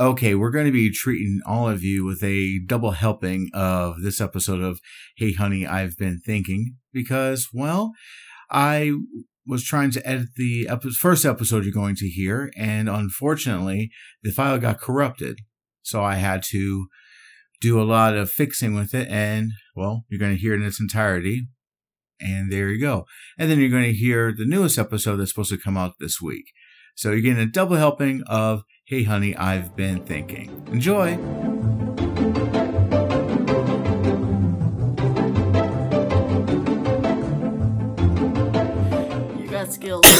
Okay, we're going to be treating all of you with a double helping of this episode of Hey Honey, I've Been Thinking because, well, I was trying to edit the first episode you're going to hear, and unfortunately, the file got corrupted. So I had to do a lot of fixing with it, and, well, you're going to hear it in its entirety. And there you go. And then you're going to hear the newest episode that's supposed to come out this week. So you're getting a double helping of Hey Honey, I've Been Thinking. Enjoy! You got skills.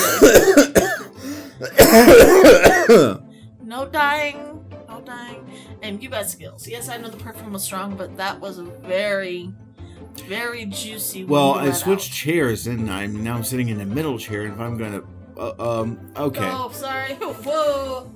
no dying. No dying. And you got skills. Yes, I know the perfume was strong, but that was a very, very juicy. Well, I switched out. chairs and I'm now sitting in the middle chair. And if I'm gonna, uh, um, okay, Oh, sorry. Whoa.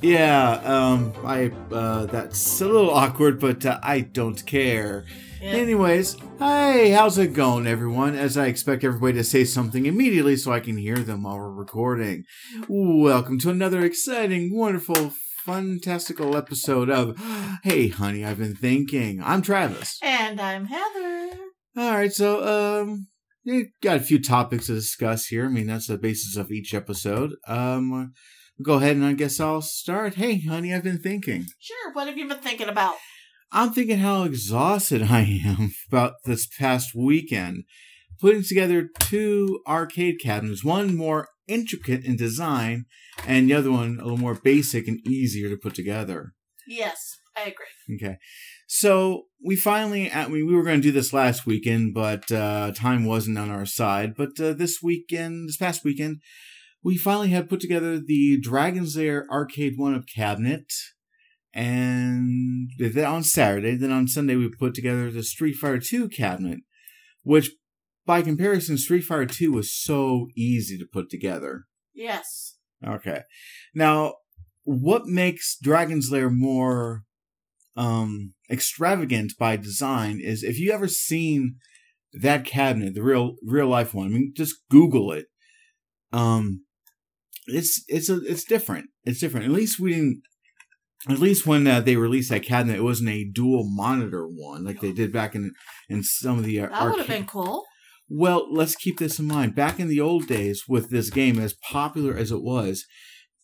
Yeah, um, I, uh, that's a little awkward, but uh, I don't care. Yeah. Anyways, hey, how's it going, everyone? As I expect everybody to say something immediately so I can hear them while we're recording. Welcome to another exciting, wonderful, fantastical episode of Hey, Honey, I've been thinking. I'm Travis. And I'm Heather. All right, so um, we got a few topics to discuss here. I mean, that's the basis of each episode. Um, go ahead and I guess I'll start. Hey, honey, I've been thinking. Sure. What have you been thinking about? I'm thinking how exhausted I am about this past weekend. Putting together two arcade cabinets, one more intricate in design, and the other one a little more basic and easier to put together. Yes, I agree. Okay. So we finally, I mean, we were going to do this last weekend, but uh, time wasn't on our side. But uh, this weekend, this past weekend, we finally had put together the Dragon's Lair Arcade One Up cabinet. And did that on Saturday. Then on Sunday, we put together the Street Fighter 2 cabinet, which by comparison, Street Fighter 2 was so easy to put together. Yes. Okay. Now, what makes Dragon's Lair more um extravagant by design is if you ever seen that cabinet, the real real life one, I mean just Google it. Um it's it's a it's different. It's different. At least we didn't at least when uh, they released that cabinet, it wasn't a dual monitor one like they did back in in some of the uh, That would have been cool. well, let's keep this in mind. Back in the old days, with this game, as popular as it was,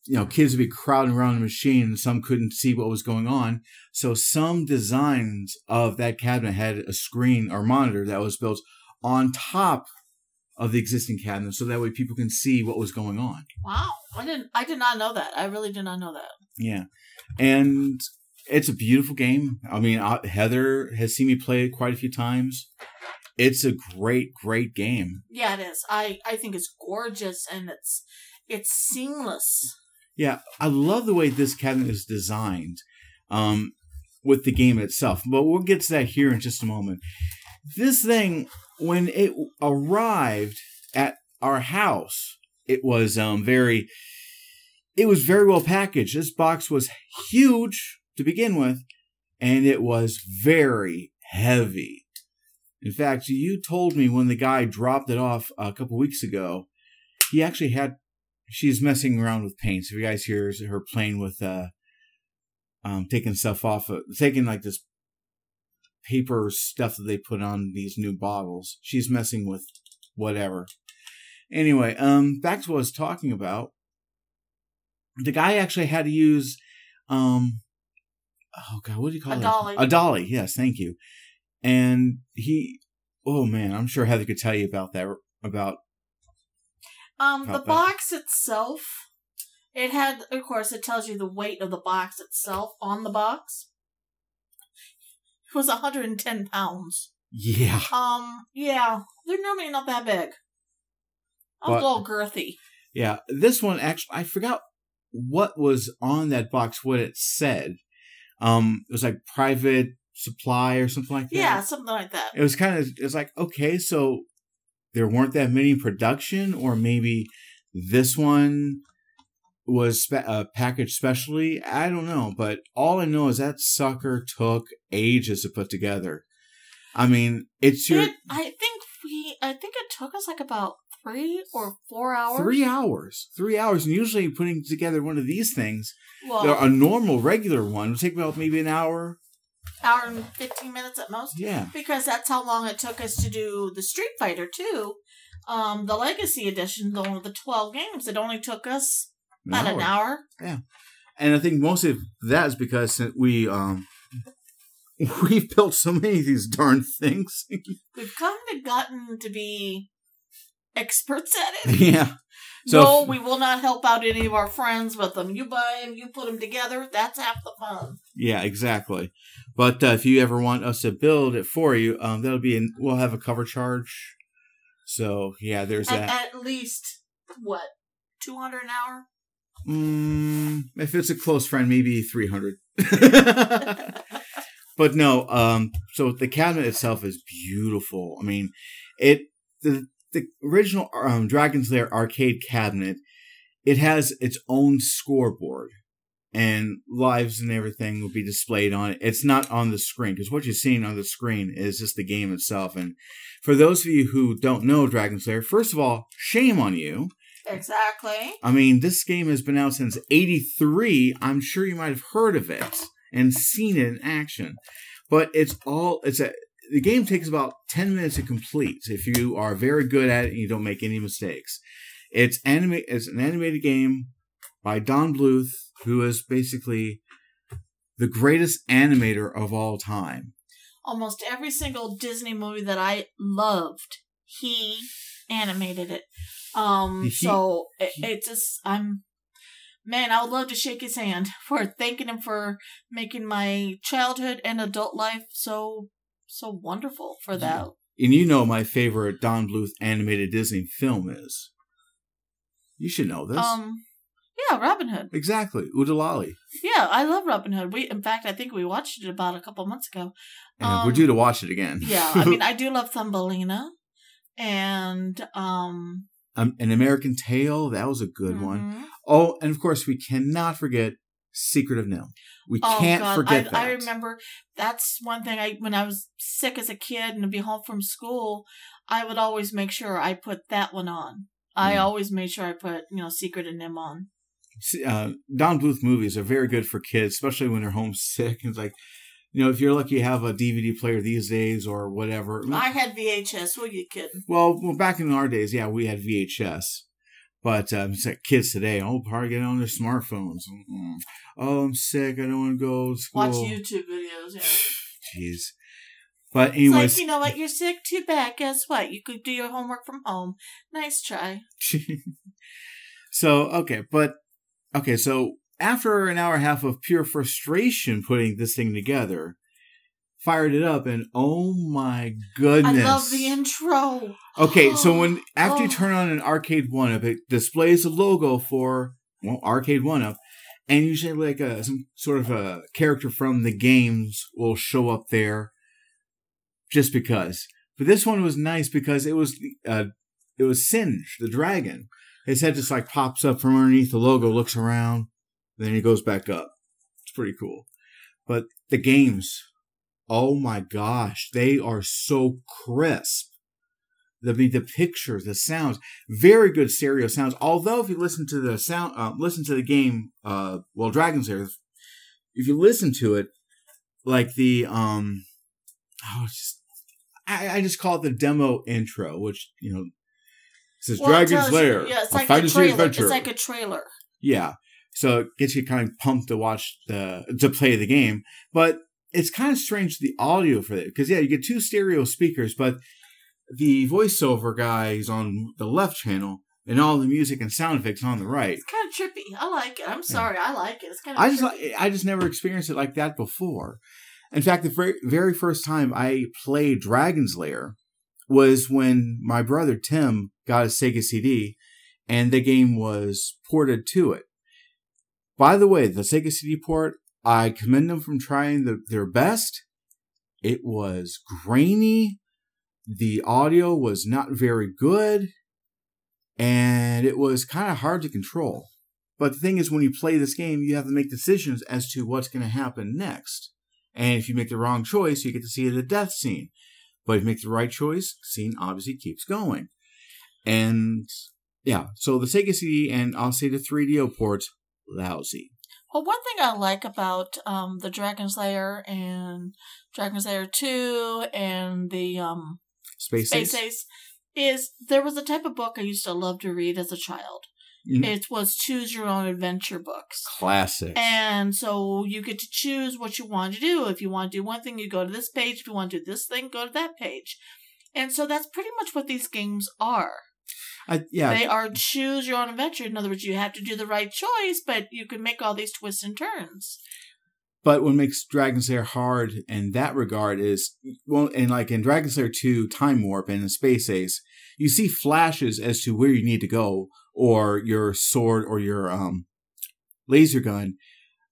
you know, kids would be crowding around the machine and some couldn't see what was going on. So some designs of that cabinet had a screen or monitor that was built on top of the existing cabinet so that way people can see what was going on. Wow. I didn't. I did not know that. I really did not know that. Yeah. And it's a beautiful game. I mean, uh, Heather has seen me play it quite a few times. It's a great, great game. Yeah, it is. I I think it's gorgeous and it's it's seamless. Yeah, I love the way this cabinet is designed um, with the game itself, but we'll get to that here in just a moment. This thing, when it arrived at our house, it was um, very, it was very well packaged. This box was huge to begin with, and it was very heavy. In fact, you told me when the guy dropped it off a couple weeks ago, he actually had she's messing around with paint. So if you guys hear her playing with uh um taking stuff off of taking like this paper stuff that they put on these new bottles. She's messing with whatever. Anyway, um back to what I was talking about. The guy actually had to use um oh god, what do you call A it? dolly. A dolly, yes, thank you. And he oh man, I'm sure Heather could tell you about that about Um, the About that. box itself, it had, of course, it tells you the weight of the box itself on the box. Was 110 pounds. yeah. Um, yeah, they're normally not that big. I was But- a little girthy. Yeah, this one actually, I forgot what was on that box, what it said. Um, it was like private supply or something like that. Yeah, something like that. It was kind of, it was like, okay, so there weren't that many in production, or maybe this one was spe- uh, packaged specially. I don't know, but all I know is that sucker took ages to put together. I mean, it's your It, I think we, I think it took us like about three or four hours. Three hours. Three hours. And usually putting together one of these things, Well, a normal regular one would take about maybe an hour. hour and fifteen minutes at most. Yeah. Because that's how long it took us to do the Street Fighter too. Um, the Legacy Edition, the one with the twelve games, it only took us about an hour. Yeah, and I think most of that is because we um we've built so many of these darn things. We've kind of gotten to be experts at it. yeah. So no, we will not help out any of our friends with them. You buy them, you put them together. That's half the fun. yeah, exactly. But uh, if you ever want us to build it for you, um, that'll be in, we'll have a cover charge. So yeah, there's At, that. at least what two hundred an hour. Mm, if it's a close friend, maybe three hundred. but no, um, so the cabinet itself is beautiful. I mean, it the the original um, Dragon's Lair arcade cabinet. It has its own scoreboard, and lives and everything will be displayed on it. It's not on the screen because what you're seeing on the screen is just the game itself. And for those of you who don't know Dragon's Lair, first of all, shame on you. Exactly. I mean, this game has been out since 83. I'm sure you might have heard of it and seen it in action. But it's all, it's a, the game takes about 10 minutes to complete if you are very good at it and you don't make any mistakes. It's anime, it's an animated game by Don Bluth, who is basically the greatest animator of all time. Almost every single Disney movie that I loved, he animated it. Um, He- so it, it just I'm. Man, I would love to shake his hand for thanking him for making my childhood and adult life so so wonderful for that. And you know my favorite Don Bluth animated Disney film is. You should know this. Um, yeah, Robin Hood. exactly. Oo-De-Lally. Yeah, I love Robin Hood. We, in fact, I think we watched it about a couple months ago. And Um, we're due to watch it again. Yeah, I mean, I do love Thumbelina, and um, um, An American Tale, that was a good one. mhm. Oh, and of course, we cannot forget Secret of NIMH. We Oh can't God, forget I, that. I remember that's one thing. I when I was sick as a kid and to be home from school, I would always make sure I put that one on. I Mm. always made sure I put you know Secret of NIMH on. See, Uh, Don Bluth movies are very good for kids, especially when they're homesick. It's like, you know, if you're lucky you have a DVD player these days or whatever. I had VHS. Who you kidding? Well, well, back in our days, yeah, we had VHS. But um, it's like kids today, oh, probably get on their smartphones. Mm-mm. Oh, I'm sick. I don't want to go to school. Watch YouTube videos. Yeah. Jeez. But It's like you know what? You're sick. Too bad. Guess what? You could do your homework from home. Nice try. so okay, but okay, so after an hour and a half of pure frustration putting this thing together, fired it up, and oh my goodness! I love the intro. Okay, so when after you Oh. turn on an arcade one up, it displays a logo for well, arcade one up, and usually like a some sort of a character from the games will show up there, just because. But this one was nice because it was uh, it was Singe the dragon. His head just like pops up from underneath the logo, looks around, then he goes back up. It's pretty cool. But the games, oh my gosh, they are so crisp the the pictures, the sounds, very good stereo sounds. Although if you listen to the sound, uh, listen to the game, uh, well, Dragon's Lair, if you listen to it, like the um, oh, just I, I just call it the demo intro, which you know says Well, Dragon's tells you- Lair, Yeah, it's a like a fantasy trailer. adventure. It's like a trailer. Yeah. So it gets you kind of pumped to watch the to play the game. But it's kind of strange the audio for it. Because yeah, you get two stereo speakers, but the voiceover guy is on the left channel and all the music and sound effects on the right. It's kind of trippy. I like it. I'm sorry. I like it. It's kind of. I just li- I just never experienced it like that before. In fact, the very, very first time I played Dragon's Lair was when my brother Tim got a Sega CD and the game was ported to it. By the way, the Sega CD port, I commend them from trying the, their best. It was grainy. The audio was not very good. And it was kind of hard to control. But the thing is, when you play this game, you have to make decisions as to what's going to happen next. And if you make the wrong choice, you get to see the death scene. But if you make the right choice, the scene obviously keeps going. And yeah, so the Sega CD and I'll say the 3DO ports, lousy. Well, one thing I like about um, the Dragon's Lair and Dragon's Lair 2 and the um, Space, Space Ace. Ace is there was a type of book I used to love to read as a child. Mhm. It was choose your own adventure books. Classic. And so you get to choose what you want to do. If you want to do one thing, you go to this page. If you want to do this thing, go to that page. And so that's pretty much what these games are. I, yeah, They are choose your own adventure. In other words, you have to do the right choice, but you can make all these twists and turns. But what makes Dragon's Lair hard in that regard is, well, and like in Dragon's Lair 2 Time Warp and in Space Ace, you see flashes as to where you need to go, or your sword or your um, laser gun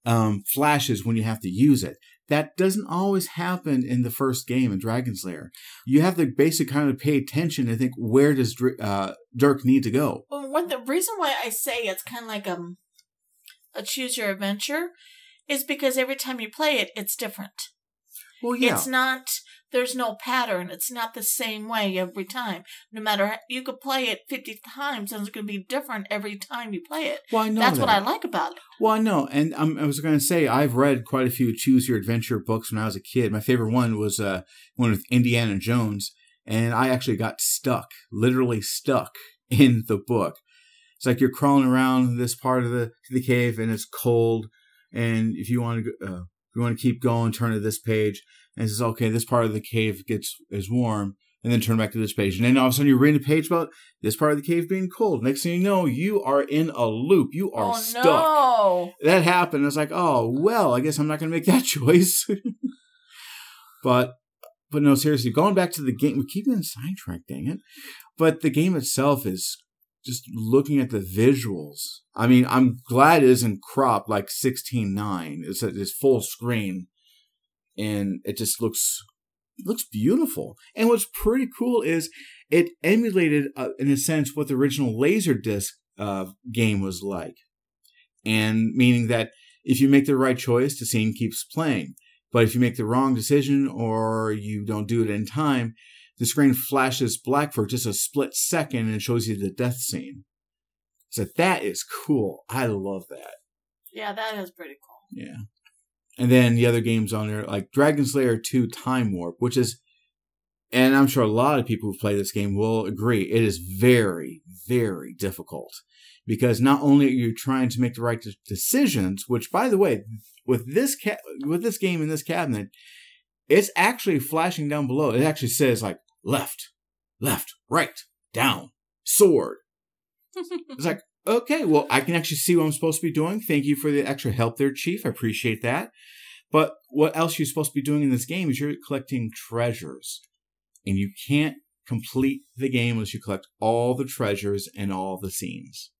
um, flashes when you have to use it. That doesn't always happen in the first game in Dragon's Lair. You have to basically kind of pay attention and think, where does Dr- uh, Dirk need to go? Well, one the reason why I say it's kind of like um, a choose your adventure is because every time you play it, it's different. Well, yeah. It's not. There's no pattern. It's not the same way every time. No matter how, you could play it fifty times, and it's going to be different every time you play it. well, I know That's that. what I like about it. Well, I know, and um, I was going to say I've read quite a few choose your adventure books when I was a kid. My favorite one was uh, one with Indiana Jones, and I actually got stuck, literally stuck in the book. It's like you're crawling around this part of the the cave, and it's cold, and if you want to, uh, if you want to keep going, turn to this page, and says, okay, this part of the cave gets is warm. And then turn back to this page. And then all of a sudden you're reading a page about this part of the cave being cold. Next thing you know, you are in a loop. You are oh stuck no! that happened. I was like, oh well, I guess I'm not going to make that choice. but but no, seriously, going back to the game, we keep getting sidetracked, dang it. But the game itself is just looking at the visuals. I mean, I'm glad it isn't cropped like 16:9. It's it's full screen, and it just looks looks beautiful. And what's pretty cool is it emulated, uh, in a sense, what the original Laserdisc uh, game was like and meaning that if you make the right choice, the scene keeps playing. But if you make the wrong decision or you don't do it in time, the screen flashes black for just a split second and shows you the death scene. So that is cool. I love that. Yeah, that is pretty cool. Yeah. And then the other games on there, like Dragon's Lair 2 Time Warp, which is, and I'm sure a lot of people who play this game will agree, it is very, very difficult. Because not only are you trying to make the right decisions, which by the way, with this ca- with this game in this cabinet, it's actually flashing down below. It actually says like left, left, right, down, sword. It's like, okay, well, I can actually see what I'm supposed to be doing. Thank you for the extra help there, Chief. I appreciate that. But what else you're supposed to be doing in this game is you're collecting treasures. And you can't complete the game unless you collect all the treasures and all the scenes.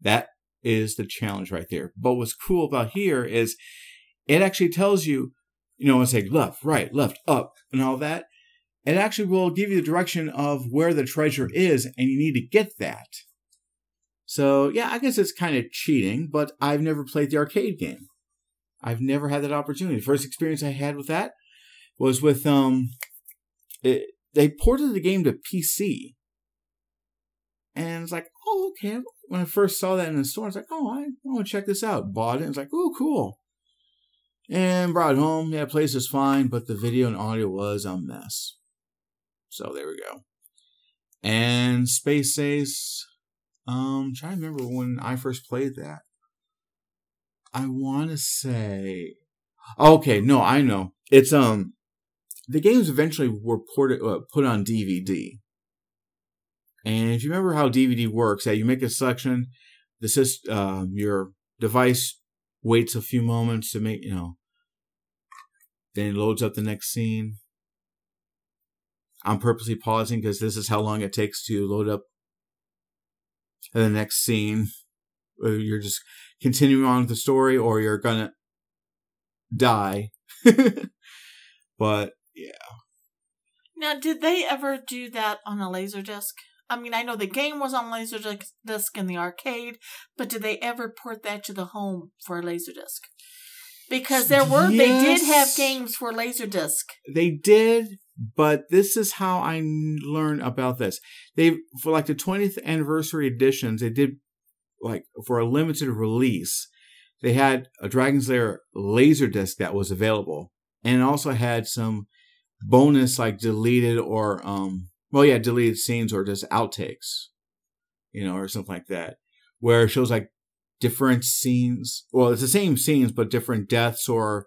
That is the challenge right there. But what's cool about here is it actually tells you, you know, it's like left, right, left, up, and all that. It actually will give you the direction of where the treasure is, and you need to get that. So, yeah, I guess it's kind of cheating, but I've never played the arcade game. I've never had that opportunity. The first experience I had with that was with, um, it, they ported the game to PC. And it's like, oh, okay. When I first saw that in the store, I was like, oh, I want to check this out. Bought it. It's like, oh, cool. And brought it home. Yeah, place was fine, but the video and audio was a mess. So there we go. And Space Ace. Um, trying to remember when I first played that. I want to say, okay, no, I know. It's um, the games eventually were ported, uh, put on DVD. And if you remember how DVD works, that you make a selection, the syst- uh, your device waits a few moments to make, you know, then it loads up the next scene. I'm purposely pausing because this is how long it takes to load up the next scene. You're just continuing on with the story or you're gonna die. but yeah. Now, did they ever do that on a Laserdisc? I mean, I know the game was on Laserdisc in the arcade, but did they ever port that to the home for a Laserdisc? Because there were, they did have games for Laserdisc. They did, But this is how I learned about this. They for like the 20th anniversary editions, they did like for a limited release. They had a Dragon's Lair laserdisc that was available, and it also had some bonus like deleted or um well yeah deleted scenes or just outtakes, you know, or something like that, where it shows like different scenes. Well, it's the same scenes but different deaths or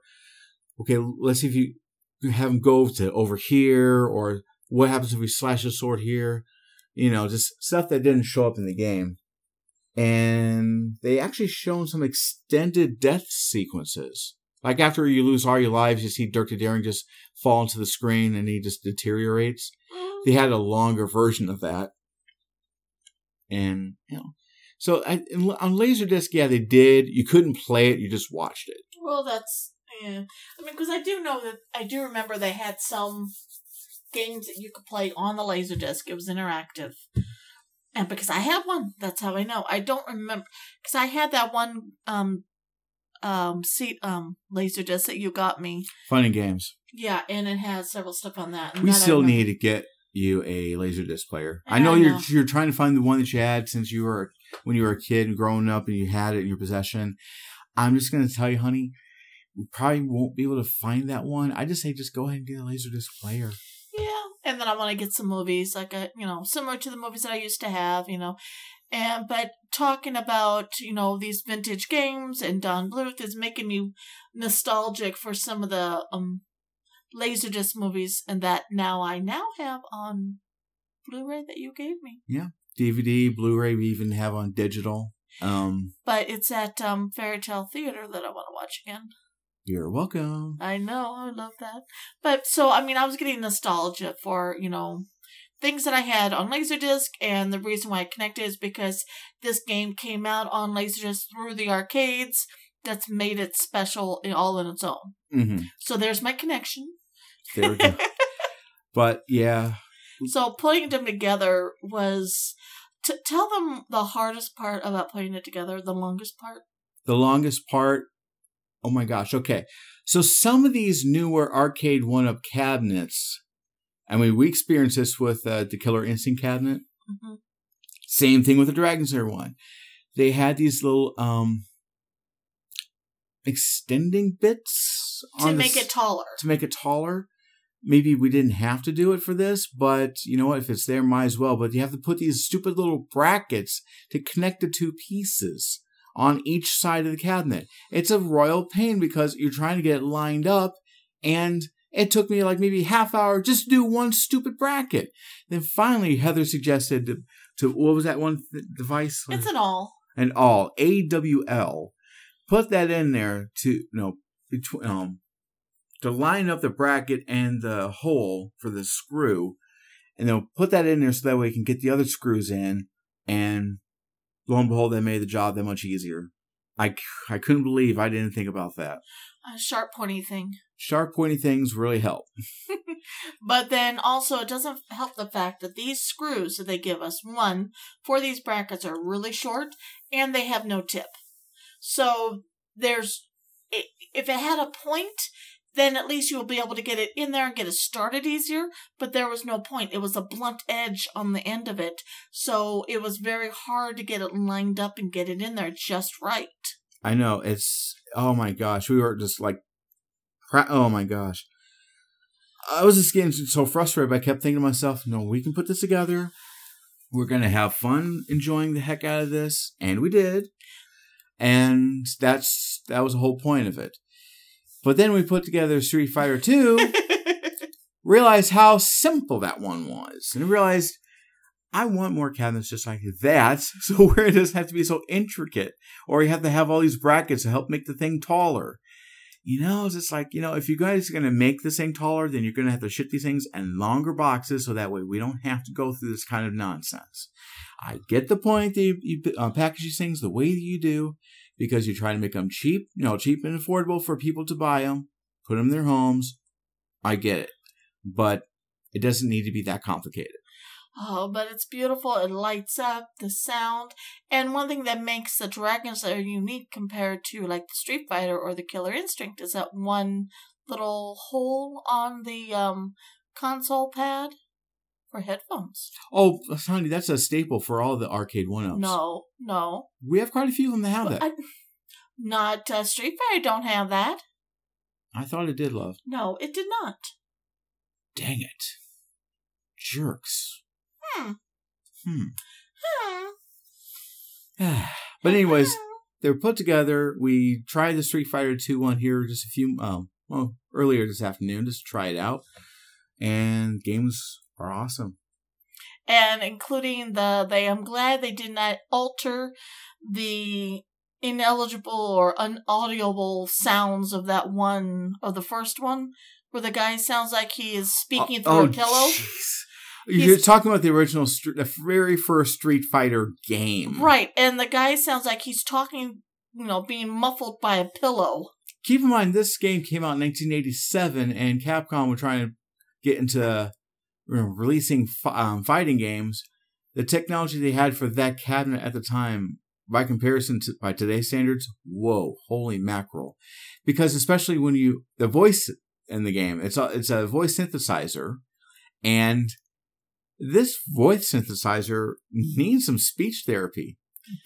okay, let's see if you you have him go to over here, or what happens if we slash his sword here? You know, just stuff that didn't show up in the game. And they actually shown some extended death sequences. Like after you lose all your lives, you see Dirk the Daring just fall into the screen and he just deteriorates. Mm-hmm. They had a longer version of that. And, you know, so I, on Laserdisc, yeah, they did. You couldn't play it, you just watched it. Well, that's yeah. I mean, because I do know that I do remember they had some games that you could play on the Laserdisc. It was interactive, and because I have one, that's how I know. I don't remember because I had that one um um seat um Laserdisc that you got me. Fun and games. Yeah, and it has several stuff on that. We that still need to get you a Laserdisc player. I Yeah, know I you're know. you're trying to find the one that you had since you were when you were a kid and growing up and you had it in your possession. I'm just gonna tell you, honey, we probably won't be able to find that one. I just say just go ahead and get a Laserdisc player. Yeah, and then I want to get some movies like a you know similar to the movies that I used to have, you know. And but talking about you know these vintage games and Don Bluth is making me nostalgic for some of the um laserdisc movies and that now I now have on Blu-ray that you gave me. DVD, Blu-ray, we even have on digital. Um, But it's at um Fairy Tale Theater that I want to watch again. you're welcome. I know, I love that. But so I mean I was getting nostalgia for, you know, things that I had on Laserdisc and the reason why I connected is because this game came out on Laserdisc through the arcades that's made it special all in its own. hmm So there's my connection. There we go. but yeah, so putting them together was to tell them the hardest part about putting it together, the longest part. the longest part. Oh my gosh. Okay. So some of these newer arcade one up cabinets, I mean, we experienced this with uh, the Killer Instinct cabinet. hmm Same thing with the Dragon's Lair one. They had these little um extending bits To make s- it taller. to make it taller. Maybe we didn't have to do it for this, but you know what? If it's there, might as well. But you have to put these stupid little brackets to connect the two pieces on each side of the cabinet. It's a royal pain because you're trying to get it lined up, and it took me like maybe half hour just to do one stupid bracket. Then finally, Heather suggested to, to what was that one th- device? It's an awl. and all AWL. Put that in there to you know between um to line up the bracket and the hole for the screw, and then put that in there so that way you can get the other screws in, and lo and behold, that made the job that much easier. I, I couldn't believe I didn't think about that. A sharp pointy thing. Sharp pointy things really help. But then also, it doesn't help the fact that these screws that they give us, one, for these brackets are really short and they have no tip. So there's, if it had a point, then at least you'll be able to get it in there and get it started easier. But there was no point. It was a blunt edge on the end of it. So it was very hard to get it lined up and get it in there just right. I know it's oh my gosh, we were just like, oh my gosh. I was just getting so frustrated. But I kept thinking to myself, no, we can put this together. We're gonna have fun enjoying the heck out of this, and we did. And that's that was the whole point of it. But then we put together Street Fighter Two. realized how simple that one was, and realized I want more cabinets just like that. So where it doesn't have to be so intricate, or you have to have all these brackets to help make the thing taller. You know, it's just like you know, if you guys are gonna make this thing taller, then you're gonna have to ship these things in longer boxes, so that way we don't have to go through this kind of nonsense. I get the point that you, you uh, package these things the way that you do because you try to make them cheap, you know, cheap and affordable for people to buy them, put them in their homes. I get it, but it doesn't need to be that complicated. Oh, but it's beautiful. It lights up the sound. And one thing that makes the Dragon's Lair unique compared to like the Street Fighter or the Killer Instinct is that one little hole on the um console pad for headphones. Oh, honey, that's a staple for all the arcade one ups. No, no. We have quite a few of them that have that. I, not uh, Street Fighter don't have that. I thought it did, love. No, it did not. Dang it. Jerks. Hmm. Hmm. Hmm. but anyways, they were put together. We tried the Street Fighter 2 one here just a few, um, well, earlier this afternoon, just to try it out. And games are awesome. and including the they I'm glad they did not alter the ineligible or unaudible sounds of that one of the first one where the guy sounds like he is speaking through a oh, oh, pillow. Oh, jeez. You're He's- talking about the original, the very first Street Fighter game. Right, and the guy sounds like he's talking, you know, being muffled by a pillow. Keep in mind, this game came out in 1987, and Capcom were trying to get into releasing um, fighting games. The technology they had for that cabinet at the time, by comparison to by today's standards, whoa, holy mackerel! Because especially when you the voice in the game, it's a it's a voice synthesizer, and this voice synthesizer needs some speech therapy.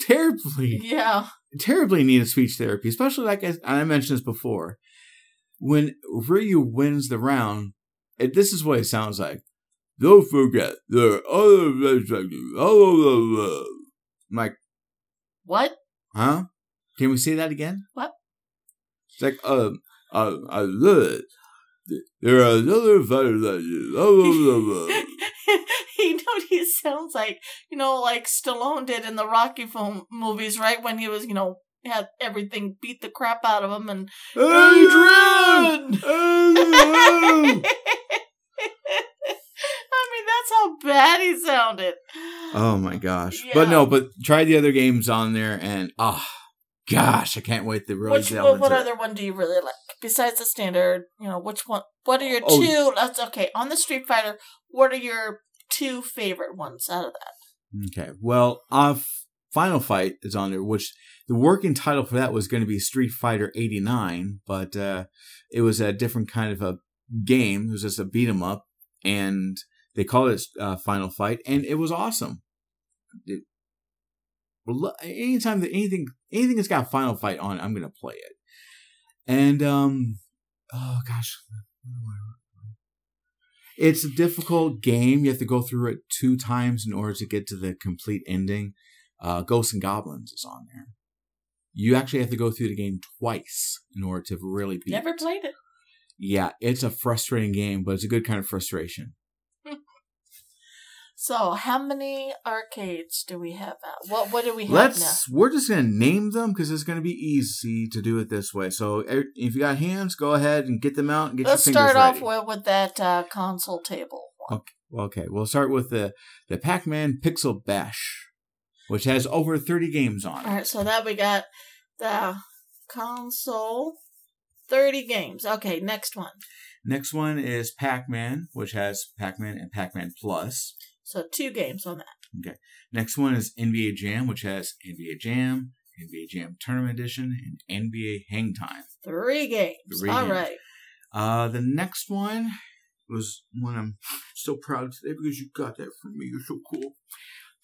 Terribly Yeah. terribly needed speech therapy, especially like I, I mentioned this before. When Ryu wins the round, it, this is what it sounds like. Don't forget the other perspective. I'm like, What? huh? Can we say that again? What? It's like, um, uh, I love it. There are other fighters. Like you know what he sounds like? You know, like Stallone did in the Rocky film movies, right? When he was, you know, had everything beat the crap out of him and Adrian! I how bad he sounded. Oh my gosh. But no, but try the other games on there and ah gosh, I can't wait to really Which what, what other one do you really like besides the standard? You know, which one? What are your Oh. two? That's okay. On the Street Fighter, what are your two favorite ones out of that? Okay. Well, uh Final Fight is on there, which the working title for that was going to be Street Fighter 89, but uh it was a different kind of a game. It was just a beat 'em up and they called it uh, Final Fight and it was awesome. It, anytime that anything anything that's got Final Fight on, I'm gonna play it. And um, oh gosh, it's a difficult game. You have to go through it two times in order to get to the complete ending. Uh, Ghosts and Goblins is on there. You actually have to go through the game twice in order to really beat. Never played it. Yeah, it's a frustrating game, but it's a good kind of frustration. So, how many arcades do we have out? What What do we have Let's. We're just gonna name them because it's gonna be easy to do it this way. So eh, if you got hands, go ahead and get them out and get now? Let's your fingers start off ready. with, with that uh, console table. one. Okay, we'll start with the the Pac-Man Pixel Bash, which has over thirty games on All it. right, so that we got the console, thirty games. Okay, next one. Next one is Pac-Man, which has Pac-Man and Pac-Man Plus. So two games on that. Okay. Next one is NBA Jam, which has NBA Jam, NBA Jam Tournament Edition, and NBA Hang Time. Three games. Three All games. right. Uh, the next one was one I'm so proud of today because you got that from me. You're so cool.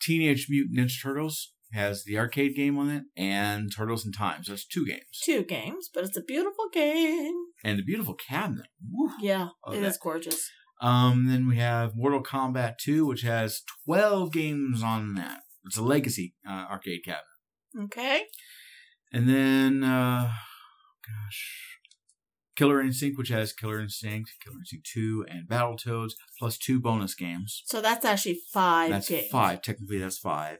Teenage Mutant Ninja Turtles has the arcade game on it and Turtles in Time. So that's two games. Two games, but it's a beautiful game. And a beautiful cabinet. Woo. Yeah, Oh, it that- is gorgeous. Um, then we have Mortal Kombat 2, which has 12 games on that. It's a legacy uh, arcade cabinet. Okay. And then, uh, gosh, Killer Instinct, which has Killer Instinct, Killer Instinct 2, and Battletoads, plus two bonus games. So that's actually five that's games. five. Technically, that's five.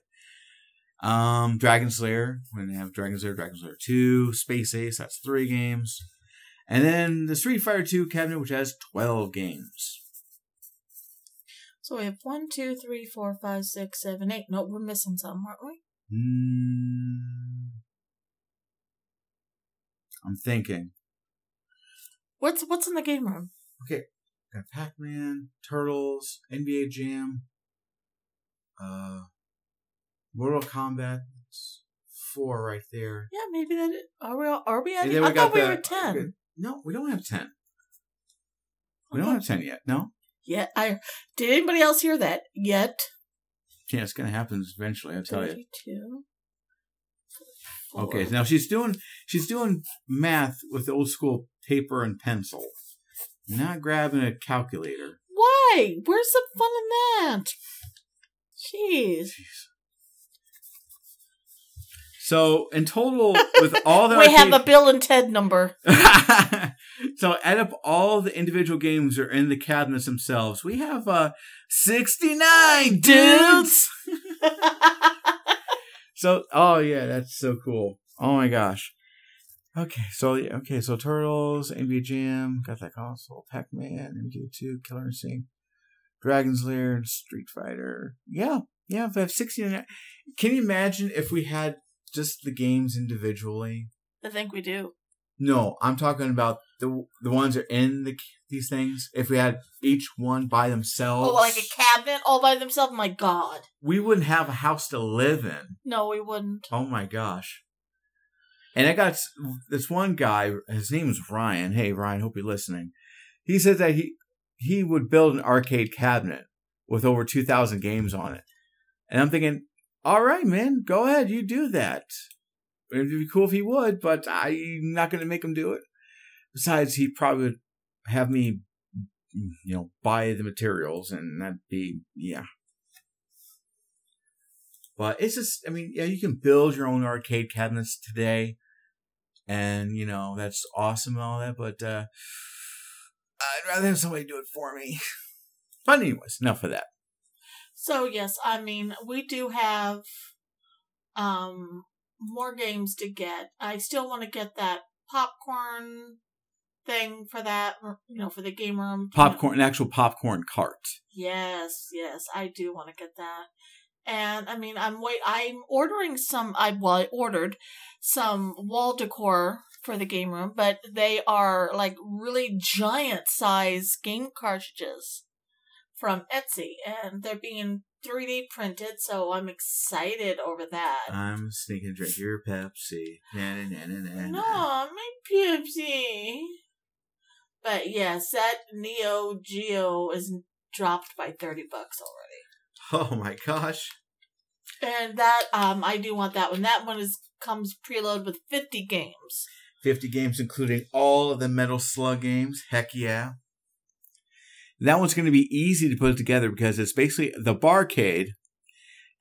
Um, Dragon's Lair, when they have Dragon's Lair, Dragon's Lair 2, Space Ace, that's three games. And then the Street Fighter 2 cabinet, which has 12 games. So we have one, two, three, four, five, six, seven, eight. Nope, we're missing some, aren't we? Mm, I'm thinking. What's what's in the game room? Okay, got Pac-Man, Turtles, NBA Jam, uh, Mortal Kombat. That's four right there. Yeah, maybe that. Are we? all- Are we at? I we thought we the- were ten. No, we don't have ten. We don't have ten yet. No. Yet I did anybody else hear that? Yet Yeah, it's gonna happen eventually. I tell you. Okay, now she's doing she's doing math with old school paper and pencil, not grabbing a calculator. Why? Where's the fun in that? Jeez. So in total, with all the we have arcade- a Bill and Ted number. so add up all the individual games that are in the cabinets themselves. We have uh 69 dudes. So oh yeah, that's so cool. Oh my gosh. Okay, so yeah, okay, so Turtles, NBA Jam, got that console, Pac-Man, MK2, Killer Instinct, Dragon's Lair, Street Fighter. Yeah, yeah, if I have 69. Can you imagine if we had just the games individually? I think we do. No, I'm talking about the the ones that are in the these things. If we had each one by themselves, Oh, like a cabinet all by themselves? My God. we wouldn't have a house to live in. No, we wouldn't. Oh my gosh! And I got this one guy. His name is Ryan. Hey Ryan, hope you're listening. He said that he he would build an arcade cabinet with over two thousand games on it, and I'm thinking, all right, man, go ahead, you do that. It'd be cool if he would, but I'm not going to make him do it. Besides, he'd probably would have me, you know, buy the materials, and that'd be yeah. But it's just, I mean, yeah, you can build your own arcade cabinets today, and you know that's awesome and all that. But uh, I'd rather have somebody do it for me. But anyways, enough of that. So yes, I mean we do have um more games to get. I still want to get that popcorn thing for that, you know, for the game room. Popcorn, an actual popcorn cart. Yes, yes, I do want to get that. And I mean, I'm wait. I'm ordering some. I well, I ordered some wall decor for the game room, but they are like really giant size game cartridges from Etsy, and they're being 3D printed. So I'm excited over that. I'm sneaking drink your Pepsi. Na, na, na, na, na, no, my Pepsi. But yes, that Neo Geo is dropped by thirty bucks already. Oh my gosh. And that um I do want that one. That one is comes preloaded with 50 games. 50 games, including all of the Metal Slug games. Heck yeah. That one's going to be easy to put together because it's basically the barcade,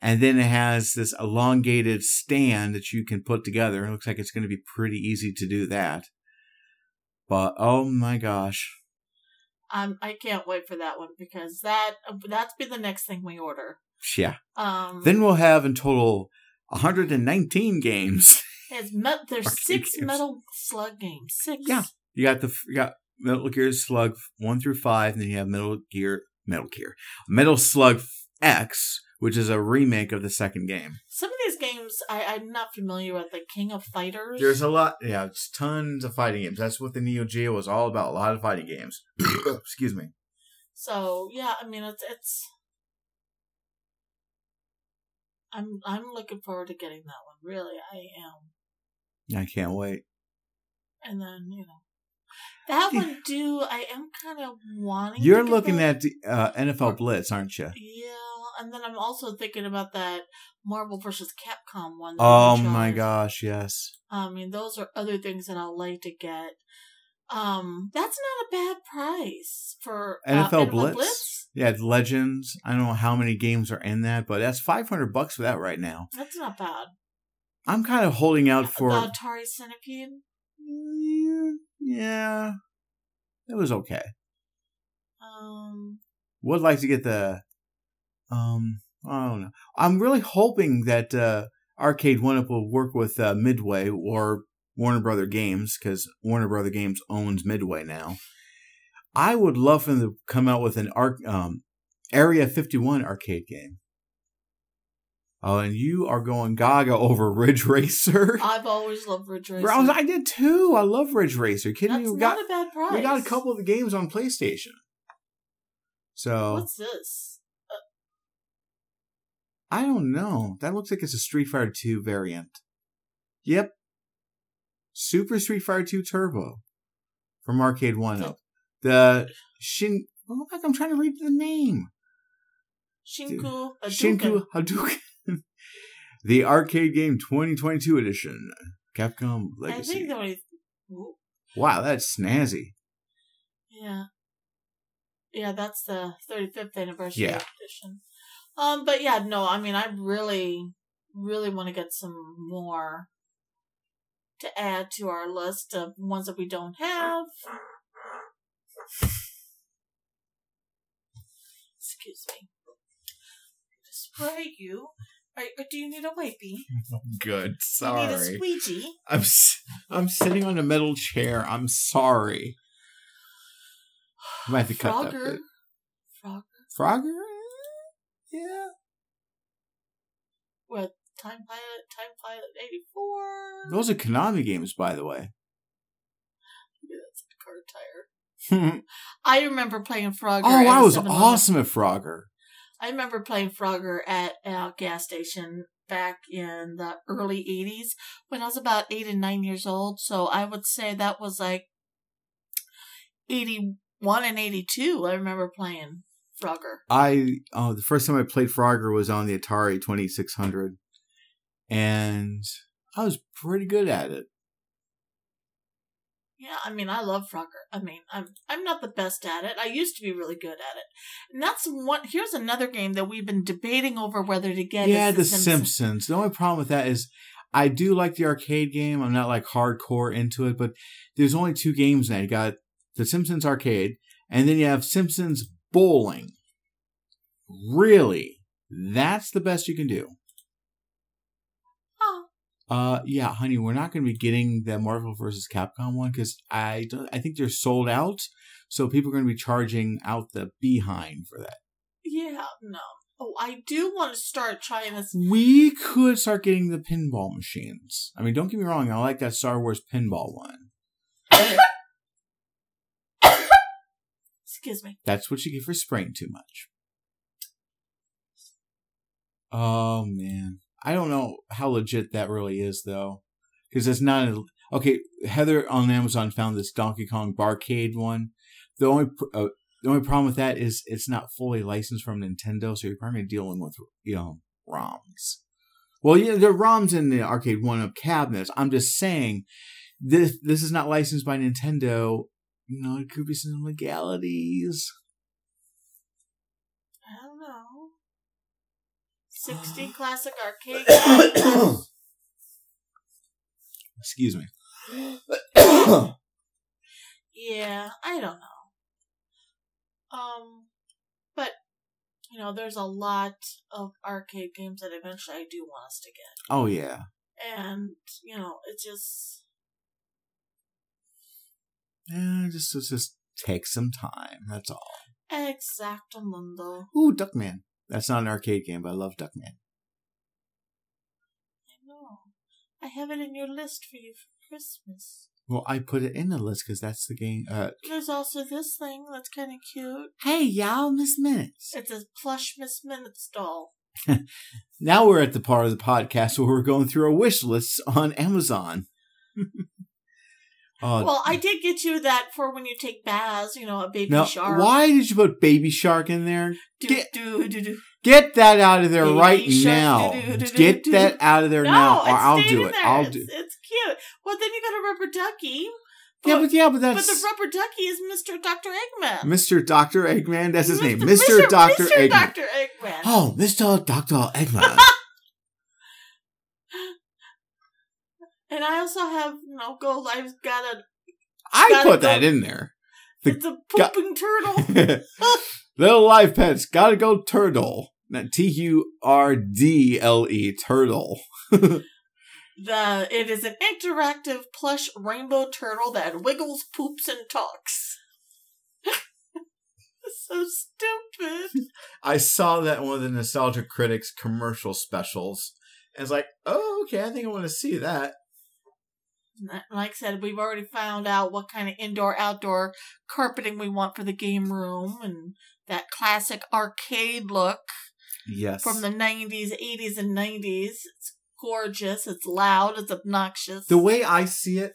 and then it has this elongated stand that you can put together. It looks like it's going to be pretty easy to do that. But oh my gosh. Um I can't wait for that one because that that's be the next thing we order. Yeah. Um Then we'll have in total 119 games. it's there's six games. Metal Slug games. Six. Yeah. You got the you got Metal Gear Slug one through five, and then you have Metal Gear Metal Gear Metal Slug X, which is a remake of the second game. Some of these games I, I'm not familiar with, like King of Fighters. There's a lot, yeah, it's tons of fighting games. That's what the Neo Geo was all about. A lot of fighting games. Excuse me. So yeah, I mean it's it's. I'm I'm looking forward to getting that one. Really, I am. I can't wait. And then you know, that one do I am kind of wanting. You're looking that. at uh, NFL Blitz, aren't you? Yeah, and then I'm also thinking about that Marvel versus Capcom one. Oh my gosh, yes. I mean, those are other things that I'll like to get. Um, that's not a bad price for uh, NFL, Blitz. Yeah, it's Legends. I don't know how many games are in that, but that's 500 bucks for that right now. That's not bad. I'm kind of holding out for. the Atari Centipede. Yeah, it was okay. Um, Would like to get the. Um, I don't know. I'm really hoping that uh, Arcade One Up will work with uh, Midway or Warner Brother Games because Warner Brother Games owns Midway now. I would love for them to come out with an arc, um, Area 51 arcade game. Oh, and you are going gaga over Ridge Racer. I've always loved Ridge Racer. I, was- I did too. I love Ridge Racer. You kidding That's me? We not got a bad price. we got a couple of the games on PlayStation. So What's this? I don't know. That looks like it's a Street Fighter 2 variant. Yep. Super Street Fighter 2 Turbo from Arcade 1 Up. The Shin Oh, look, I'm trying to read the name. Shinku Shinku Hadouken. The arcade game 2022 edition. Capcom Legacy. I think only. Ooh, Wow, that's snazzy. Yeah. Yeah, that's the 35th anniversary Yeah. edition. Um, but yeah, no, I mean, I really, really want to get some more to add to our list of ones that we don't have. Excuse me. To spray you. Do you need a wipey? Good. Sorry. You need a squeegee. I'm s- I'm sitting on a metal chair. I'm sorry. I might have to cut that Frogger. bit. Frogger. Frogger? Yeah. What? Time Pilot, Time Pilot 84. Those are Konami games, by the way. Yeah, that's a car tire. I remember playing Frogger. Oh, I was awesome at Frogger. I remember playing Frogger at a gas station back in the early 80s when I was about eight and nine years old. So I would say that was like 81 and 82. I remember playing Frogger. I oh, the first time I played Frogger was on the Atari Twenty Six Hundred, and I was pretty good at it. Yeah, I mean, I love Frogger. I mean, I'm I'm not the best at it. I used to be really good at it, and that's one. Here's another game that we've been debating over whether to get. yeah, is The Simpsons. The only problem with that is I do like the arcade game. I'm not like hardcore into it, but there's only two games now. You got The Simpsons arcade, and then you have Simpsons bowling. Really, that's the best you can do. Uh, yeah, honey, we're not going to be getting the Marvel vs. Capcom one because I don't. I think they're sold out, so people are going to be charging out the behind for that. Yeah, no. Oh, I do want to start trying this. We could start getting the pinball machines. I mean, don't get me wrong, I like that Star Wars pinball one. Excuse me. That's what you get for spraying too much. Oh man, I don't know how legit that really is though, because it's not. A, okay, Heather on Amazon found this Donkey Kong Barcade one. The only uh, the only problem with that is it's not fully licensed from Nintendo, so you're probably dealing with you know ROMs. Well, yeah, there are ROMs in the Arcade1Up cabinets. I'm just saying this this is not licensed by Nintendo. You know, it could be some legalities. 60 classic arcade games. Excuse me. Yeah, I don't know. Um, but you know, there's a lot of arcade games that eventually I do want us to get, oh yeah. and you know, it just Yeah, just let's just take some time. That's all. exactamundo. Ooh, Duckman. That's not an arcade game, but I love Duckman. I know. I have it in your list for you for Christmas. Well, I put it in the list because that's the game. Uh, There's also this thing that's kind of cute. hey, y'all, Miss Minutes. It's a plush Miss Minutes doll. Now we're at the part of the podcast where we're going through our wish lists on Amazon. oh, Well, I did get you that for when you take baths, you know, a baby now, shark. why did you put Baby Shark in there? Do, Get- do, do, do. Get that out of there Baby right Shark, now. Get that out of there No, now, or I'll do it. there. I'll it's, do. It's cute. Well, then you got a rubber ducky. Yeah, but yeah, but that's. But the rubber ducky is Mr. Dr. Eggman. Mr. Doctor Eggman. That's his name, Mr. Mr. Doctor Mr. Eggman. Dr. Eggman. Oh, Mr. Doctor Eggman. And I also have, you know, Gold I've got a, I put go- that in there. The- it's a pooping turtle. Little Live Pets, gotta go turtle. That T U R D L E, turtle. The it is an interactive plush rainbow turtle that wiggles, poops, and talks. so stupid. I saw that in one of the Nostalgia Critics commercial specials. And it's like, oh, okay, I think I want to see that. Like I said, we've already found out what kind of indoor outdoor carpeting we want for the game room and that classic arcade look Yes. from the 90s, 80s, and 90s. It's gorgeous, it's loud, it's obnoxious. The way I see it,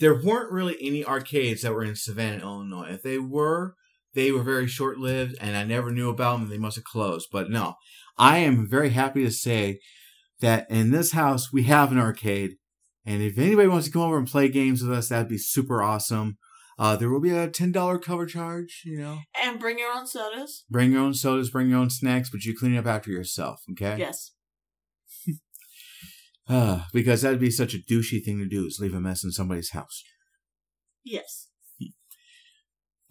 there weren't really any arcades that were in Savanna, Illinois. If they were, they were very short lived, and I never knew about them. and They must have closed. But no, I am very happy to say that in this house we have an arcade, and if anybody wants to come over and play games with us, that'd be super awesome. Uh, there will be a ten dollar cover charge. You know, And bring your own sodas. bring your own sodas, bring your own snacks, but you clean up after yourself. Okay. Yes. Uh, because that'd be such a douchey thing to do is leave a mess in somebody's house. Yes.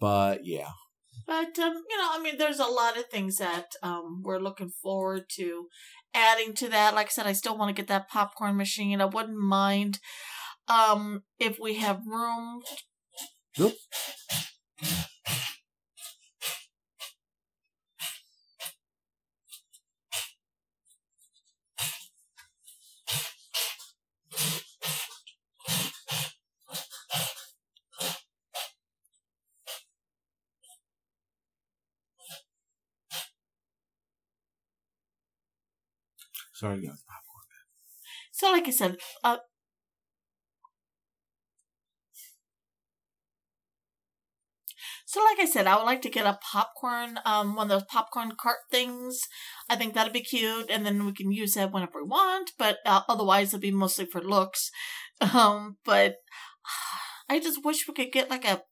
But yeah, But um, you know, I mean, there's a lot of things that um, we're looking forward to adding to that. Like I said, I still want to get that popcorn machine. I wouldn't mind um, if we have room. Sorry, guys. So, like I said, uh, so like I said, I would like to get a popcorn, um, one of those popcorn cart things. I think that'd be cute, and then we can use that whenever we want. But uh, otherwise, it'll be mostly for looks. Um, but I just wish we could get like a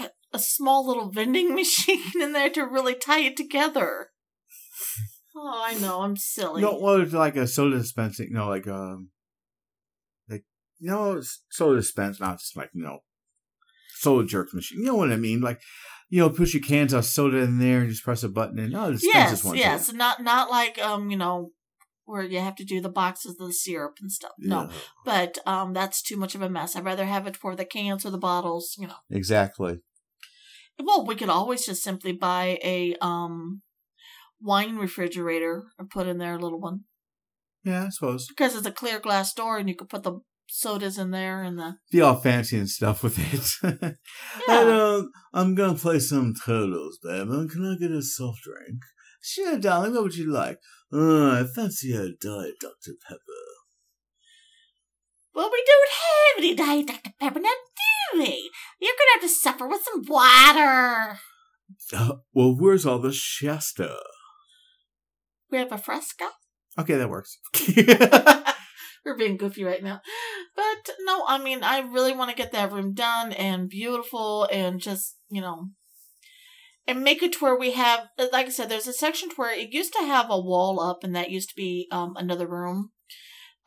like a, a small little vending machine in there to really tie it together. Oh, I know, I'm silly. No, well, it's like a soda dispensing. No, like um, like no soda dispense, not just like no soda jerk machine. You know what I mean? Like you know, push your cans of soda in there and just press a button and oh, it dispenses yes, one. to yes, not not like um, you know, where you have to do the boxes of the syrup and stuff. No, Yeah, but um, that's too much of a mess. I'd rather have it for the cans or the bottles. You know, exactly. well, we could always just simply buy a um wine refrigerator and put in there a little one Yeah, I suppose. because it's a clear glass door and you could put the sodas in there and the Be all fancy and stuff with it. Yeah. And, um, I'm gonna play some turtles, babe. Can I get a soft drink? Sure, darling. What would you like? Uh, I fancy a diet Dr Pepper. Well, we don't have any diet Dr. Pepper now, do we? You're gonna have to suffer with some water. Uh, well, where's all the Shasta? We have a fresca. Okay, that works. We're being goofy right now. But no, I mean, I really want to get that room done and beautiful and just, you know, and make it to where we have, like I said, there's a section to where it used to have a wall up and that used to be um, another room.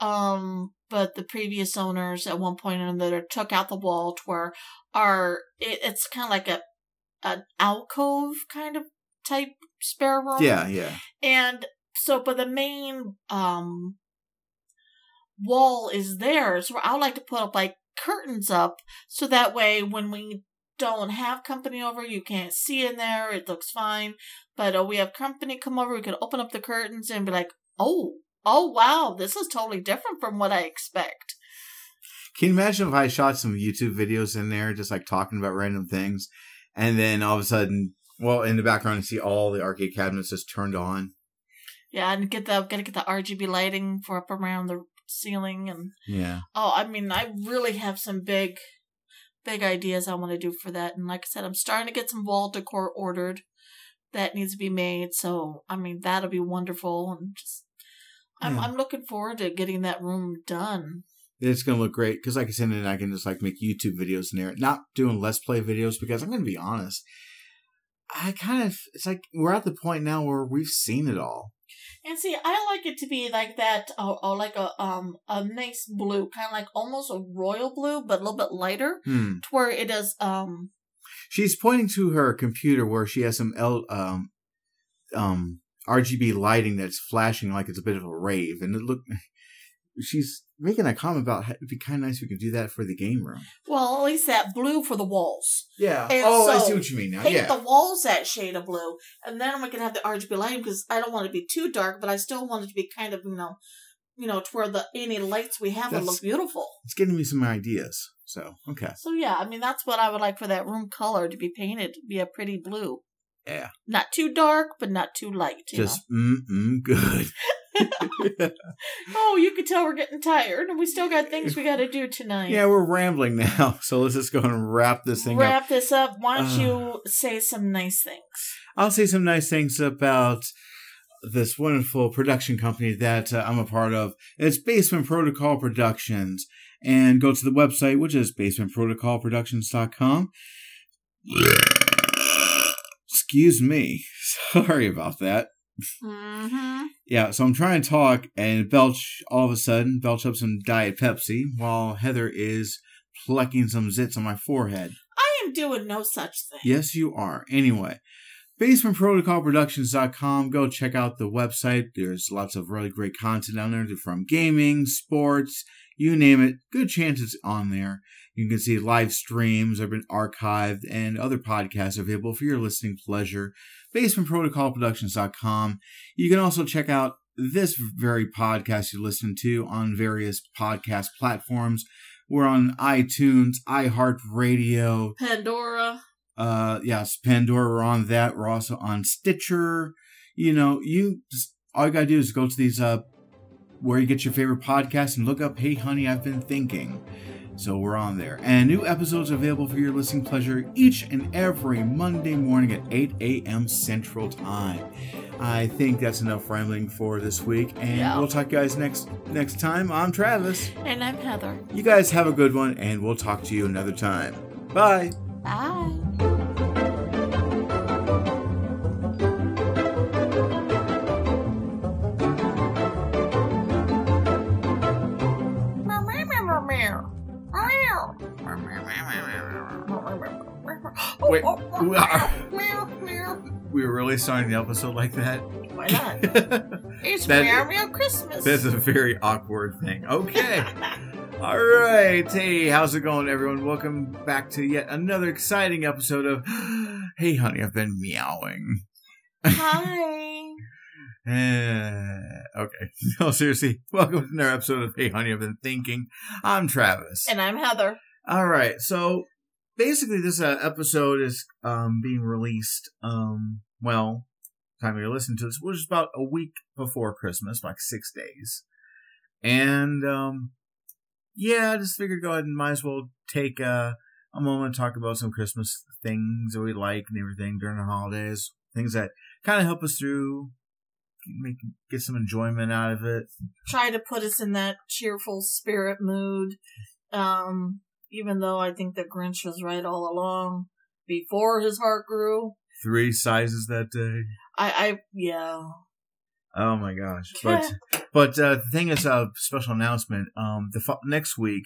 Um, but the previous owners at one point or another took out the wall to where our, it, it's kind of like a, an alcove kind of type spare room. yeah, yeah. And so, but the main um wall is there. So I would like to put up like curtains up so that way when we don't have company over, you can't see in there. It looks fine. But uh, we have company come over, we can open up the curtains and be like, oh, oh wow, this is totally different from what I expect. Can you imagine if I shot some YouTube videos in there, just like talking about random things, and then all of a sudden, well, in the background, you see all the arcade cabinets just turned on. Yeah, and get the gotta get the RGB lighting for up around the ceiling and Yeah. Oh, I mean, I really have some big, big ideas I want to do for that. And like I said, I'm starting to get some wall decor ordered that needs to be made. So, I mean, that'll be wonderful. And just, I'm, Yeah. I'm looking forward to getting that room done. It's gonna look great because, like I said, and I can just like make YouTube videos in there, not doing let's play videos because I'm gonna be honest. I kind of it's like we're at the point now where we've seen it all. And see, I like it to be like that, oh, oh like a um a nice blue, kind of like almost a royal blue, but a little bit lighter, Hmm. to where it is um She's pointing to her computer where she has some L um um RGB lighting that's flashing like it's a bit of a rave, and it look. She's making a comment about it'd be kind of nice if we could do that for the game room. well, at least that blue for the walls. Yeah. And oh, I see what you mean now. paint Yeah. the walls that shade of blue, and then we can have the RGB lighting because I don't want it to be too dark, but I still want it to be kind of you know, you know, to where the any lights we have will look beautiful. it's giving me some ideas. So okay. So yeah, I mean that's what I would like for that room color to be painted to be a pretty blue, Yeah. not too dark but not too light. Just mm mm good. oh, you could tell we're getting tired, and we still got things we got to do tonight. yeah, we're rambling now, so let's just go and wrap this thing up. Wrap this up. Why don't Ugh. you say some nice things? I'll say some nice things about this wonderful production company that uh, I'm a part of. It's Basement Protocol Productions. And go to the website, which is basementprotocolproductions.com. Excuse me. Sorry about that. Mm-hmm. Yeah, so I'm trying to talk and belch all of a sudden, belch up some Diet Pepsi while Heather is plucking some zits on my forehead. I am doing no such thing. Yes, you are. Anyway, basementprotocolproductions.com. Go check out the website. There's lots of really great content on there from gaming, sports, you name it. Good chances on there. You can see live streams have been archived and other podcasts available for your listening pleasure. BasementProtocolProductions.com. You can also check out this very podcast you listen to on various podcast platforms. We're on iTunes, iHeartRadio, Pandora. uh yes pandora we're on that we're also on stitcher you know you just all you gotta do is go to these uh where you get your favorite podcast and look up hey honey i've been thinking so we're on there and new episodes available for your listening pleasure each and every monday morning at 8 a.m central time i think that's enough rambling for this week and Yeah. we'll talk to you guys next next time i'm travis And I'm Heather. you guys have a good one and we'll talk to you another time bye Bye. Wait, we are- we were really starting the episode like that Why not? It's That- Meow Meow Christmas. That's a very awkward thing. Okay. All right. Hey, how's it going, everyone? Welcome back to yet another exciting episode of Hey, honey, I've been meowing. Hi. Eh, okay. No, seriously. Welcome to another episode of Hey, honey, I've been thinking. I'm Travis. And I'm Heather. All right. So basically, this uh, episode is um, being released. Um, well, time you're listening to this, which is about a week before Christmas, like six days. And um, yeah, I just figured go ahead and might as well take uh, a moment to talk about some Christmas things that we like and everything during the holidays. Things that kind of help us through, make get some enjoyment out of it. Try to put us in that cheerful spirit mood. Um, even though I think the Grinch was right all along before his heart grew. Three sizes that day. I, I, yeah. Oh my gosh! But but uh, the thing is, a special announcement. Um, the fo- next week,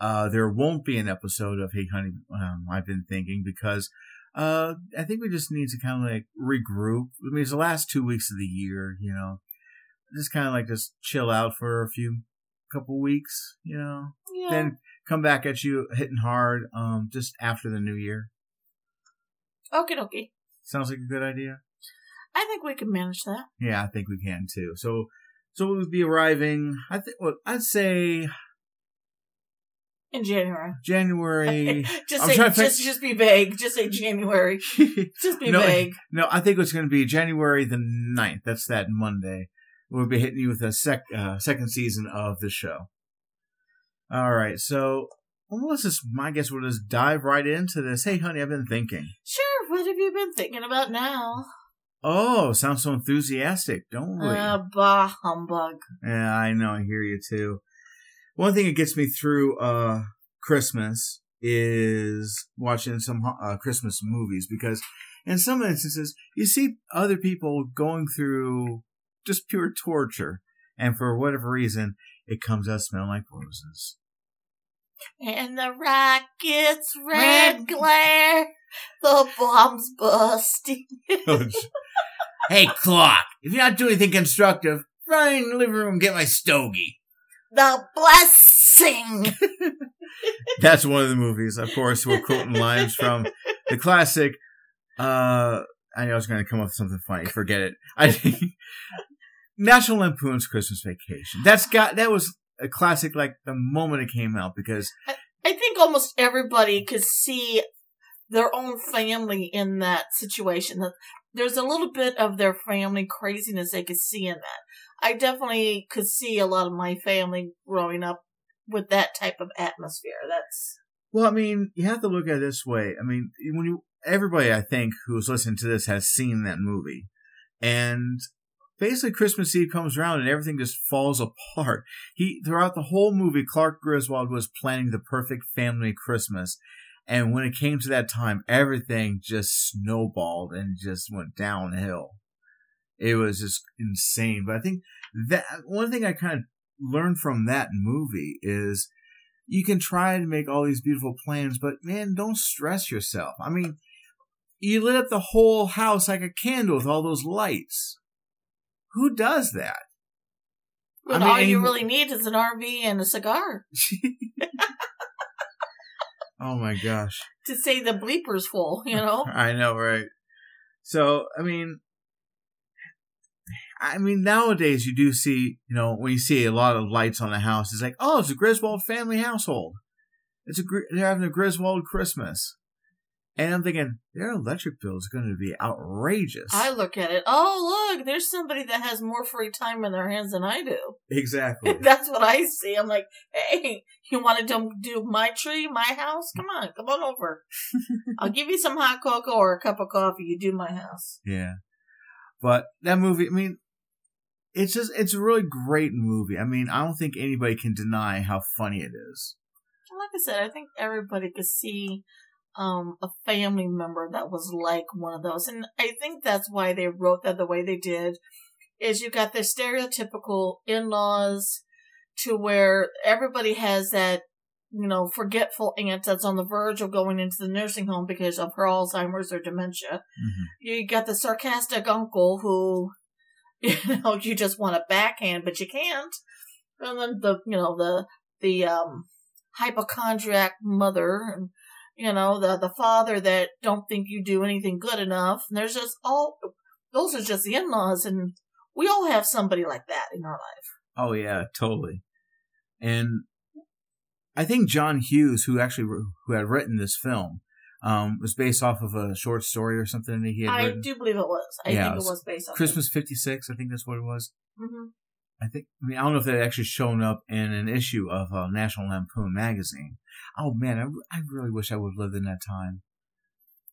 uh, there won't be an episode of Hey Honey. Um, I've been thinking because uh, I think we just need to kind of like regroup. I mean, it's the last two weeks of the year, you know, just kind of like just chill out for a few couple weeks, you know, yeah. then come back at you hitting hard. Um, just after the new year. Okay, dokie. Sounds like a good idea. I think we can manage that. Yeah, I think we can too. So, so we'll be arriving. I think. Well, I'd say In January. January. just I'm say, just, just be vague. Just say January. Just be No, vague. no, I think it's going to be January the 9th. That's that Monday. We'll be hitting you with a sec, uh, second season of the show. All right, so well, let's just. my guess we'll just dive right into this. Hey, honey, I've been thinking. Sure, what have you been thinking about now? Oh, sounds so enthusiastic, don't we? Uh, bah, humbug. Yeah, I know. I hear you too. One thing that gets me through uh, Christmas is watching some uh, Christmas movies because, in some instances, you see other people going through just pure torture, and for whatever reason, it comes out smelling like roses. And the rocket's red glare, the bomb's busting. hey, Clark! If you're not doing anything constructive, run in the living room and get my stogie. The blessing. That's one of the movies. Of course, we're quoting lines from the classic. Uh, I know I was going to come up with something funny. Forget it. I National Lampoon's Christmas Vacation. That's got that was a classic. Like the moment it came out, because I think almost everybody could see their own family in that situation. There's a little bit of their family craziness they could see in that. I definitely could see a lot of my family growing up with that type of atmosphere. That's Well, I mean, you have to look at it this way. I mean, when you everybody I think who's listening to this has seen that movie, and basically Christmas Eve comes around and everything just falls apart. He throughout the whole movie, Clark Griswold was planning the perfect family Christmas. And when it came to that time, everything just snowballed and just went downhill. It was just insane. But I think that one thing I kind of learned from that movie is you can try to make all these beautiful plans, but man, don't stress yourself. I mean, you lit up the whole house like a candle with all those lights. Who does that? but I mean, all you and- really need is an RV and a cigar oh my gosh. to say the bleepers full. You know. I know, right? So, I mean, I mean, nowadays you do see, you know, when you see a lot of lights on a house, it's like, oh, it's a Griswold family household. It's a they're having a Griswold Christmas, and I'm thinking their electric bill is going to be outrageous. I look at it. Oh, look, there's somebody that has more free time in their hands than I do. exactly. That's what I see. I'm like, hey, you want to do, do my tree, my house? Come on, come on over. I'll give you some hot cocoa or a cup of coffee. You do my house. Yeah. But that movie, I mean, it's just, it's a really great movie. I mean, I don't think anybody can deny how funny it is. Like I said, I think everybody could see um, a family member that was like one of those, and I think that's why they wrote that the way they did. Is you got the stereotypical in-laws to where everybody has that you know forgetful aunt that's on the verge of going into the nursing home because of her Alzheimer's or dementia. You got the sarcastic uncle who, you know, you just want to backhand, but you can't. And then the, you know, the, the, um, hypochondriac mother and, you know, the, the father that don't think you do anything good enough. And there's just all, those are just the in-laws and we all have somebody like that in our life. Oh yeah, totally. And I think John Hughes, who actually who had written this film, um, was based off of a short story or something that he had I written. do believe it was. I Yeah, think it it was was based on Christmas '56, I think that's what it was. hmm I think. I mean, I don't know if that actually shown up in an issue of uh, National Lampoon magazine. Oh man, I, I really wish I would have lived in that time.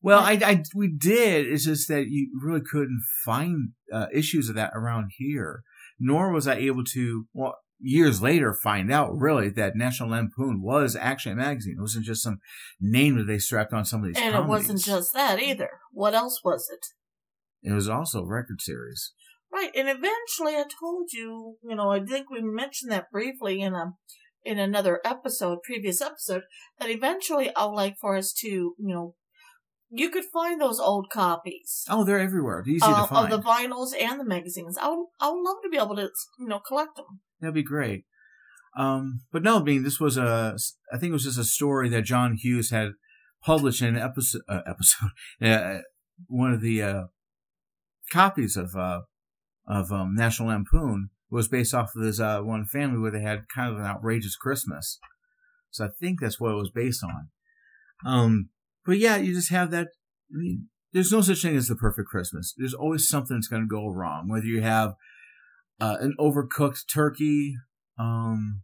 Well, I, I we did. It's just that you really couldn't find uh, issues of that around here. Nor was I able to. Well, years later, find out really that National Lampoon was actually a magazine. It wasn't just some name that they strapped on some of these. And it wasn't just that either. What else was it? It was also a record series. Right, and eventually I told you, you know, I think we mentioned that briefly in a in another episode, previous episode, that eventually I would like for us to, you know, you could find those old copies Oh, they're everywhere. They're easy uh, to find. of the vinyls and the magazines. I would, I would love to be able to, you know, collect them. That'd be great. Um, but no, I mean, this was a, I think it was just a story that John Hughes had published in an episode, uh, episode, uh, one of the, uh, copies of, uh, of, um, National Lampoon was based off of this, uh, one family where they had kind of an outrageous Christmas. So I think that's what it was based on. Um, but yeah, you just have that, I mean, there's no such thing as the perfect Christmas. There's always something that's going to go wrong, whether you have, uh, an overcooked turkey, um,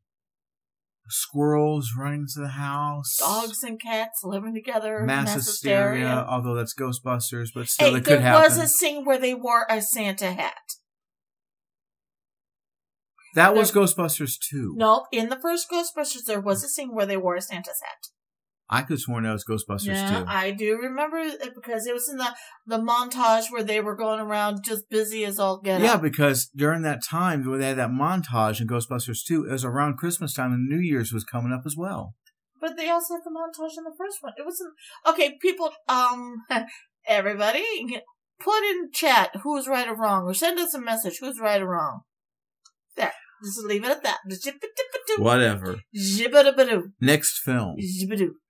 squirrels running to the house, Dogs and cats living together, mass, hysteria, Although that's Ghostbusters, but still, Hey, it could there happen. was a scene where they wore a Santa hat. That was Ghostbusters too. Nope. in the first Ghostbusters, there was a scene where they wore a Santa's hat. I could have sworn that was Ghostbusters yeah, too. I do remember it because it was in the the montage where they were going around just busy as all get yeah, because during that time when they had that montage in Ghostbusters 2, it was around Christmas time and New Year's was coming up as well. But they also had the montage in the first one. It wasn't okay. People, um, everybody, put in chat who's right or wrong, or send us a message who's right or wrong. There, just leave it at that. Whatever. Next film.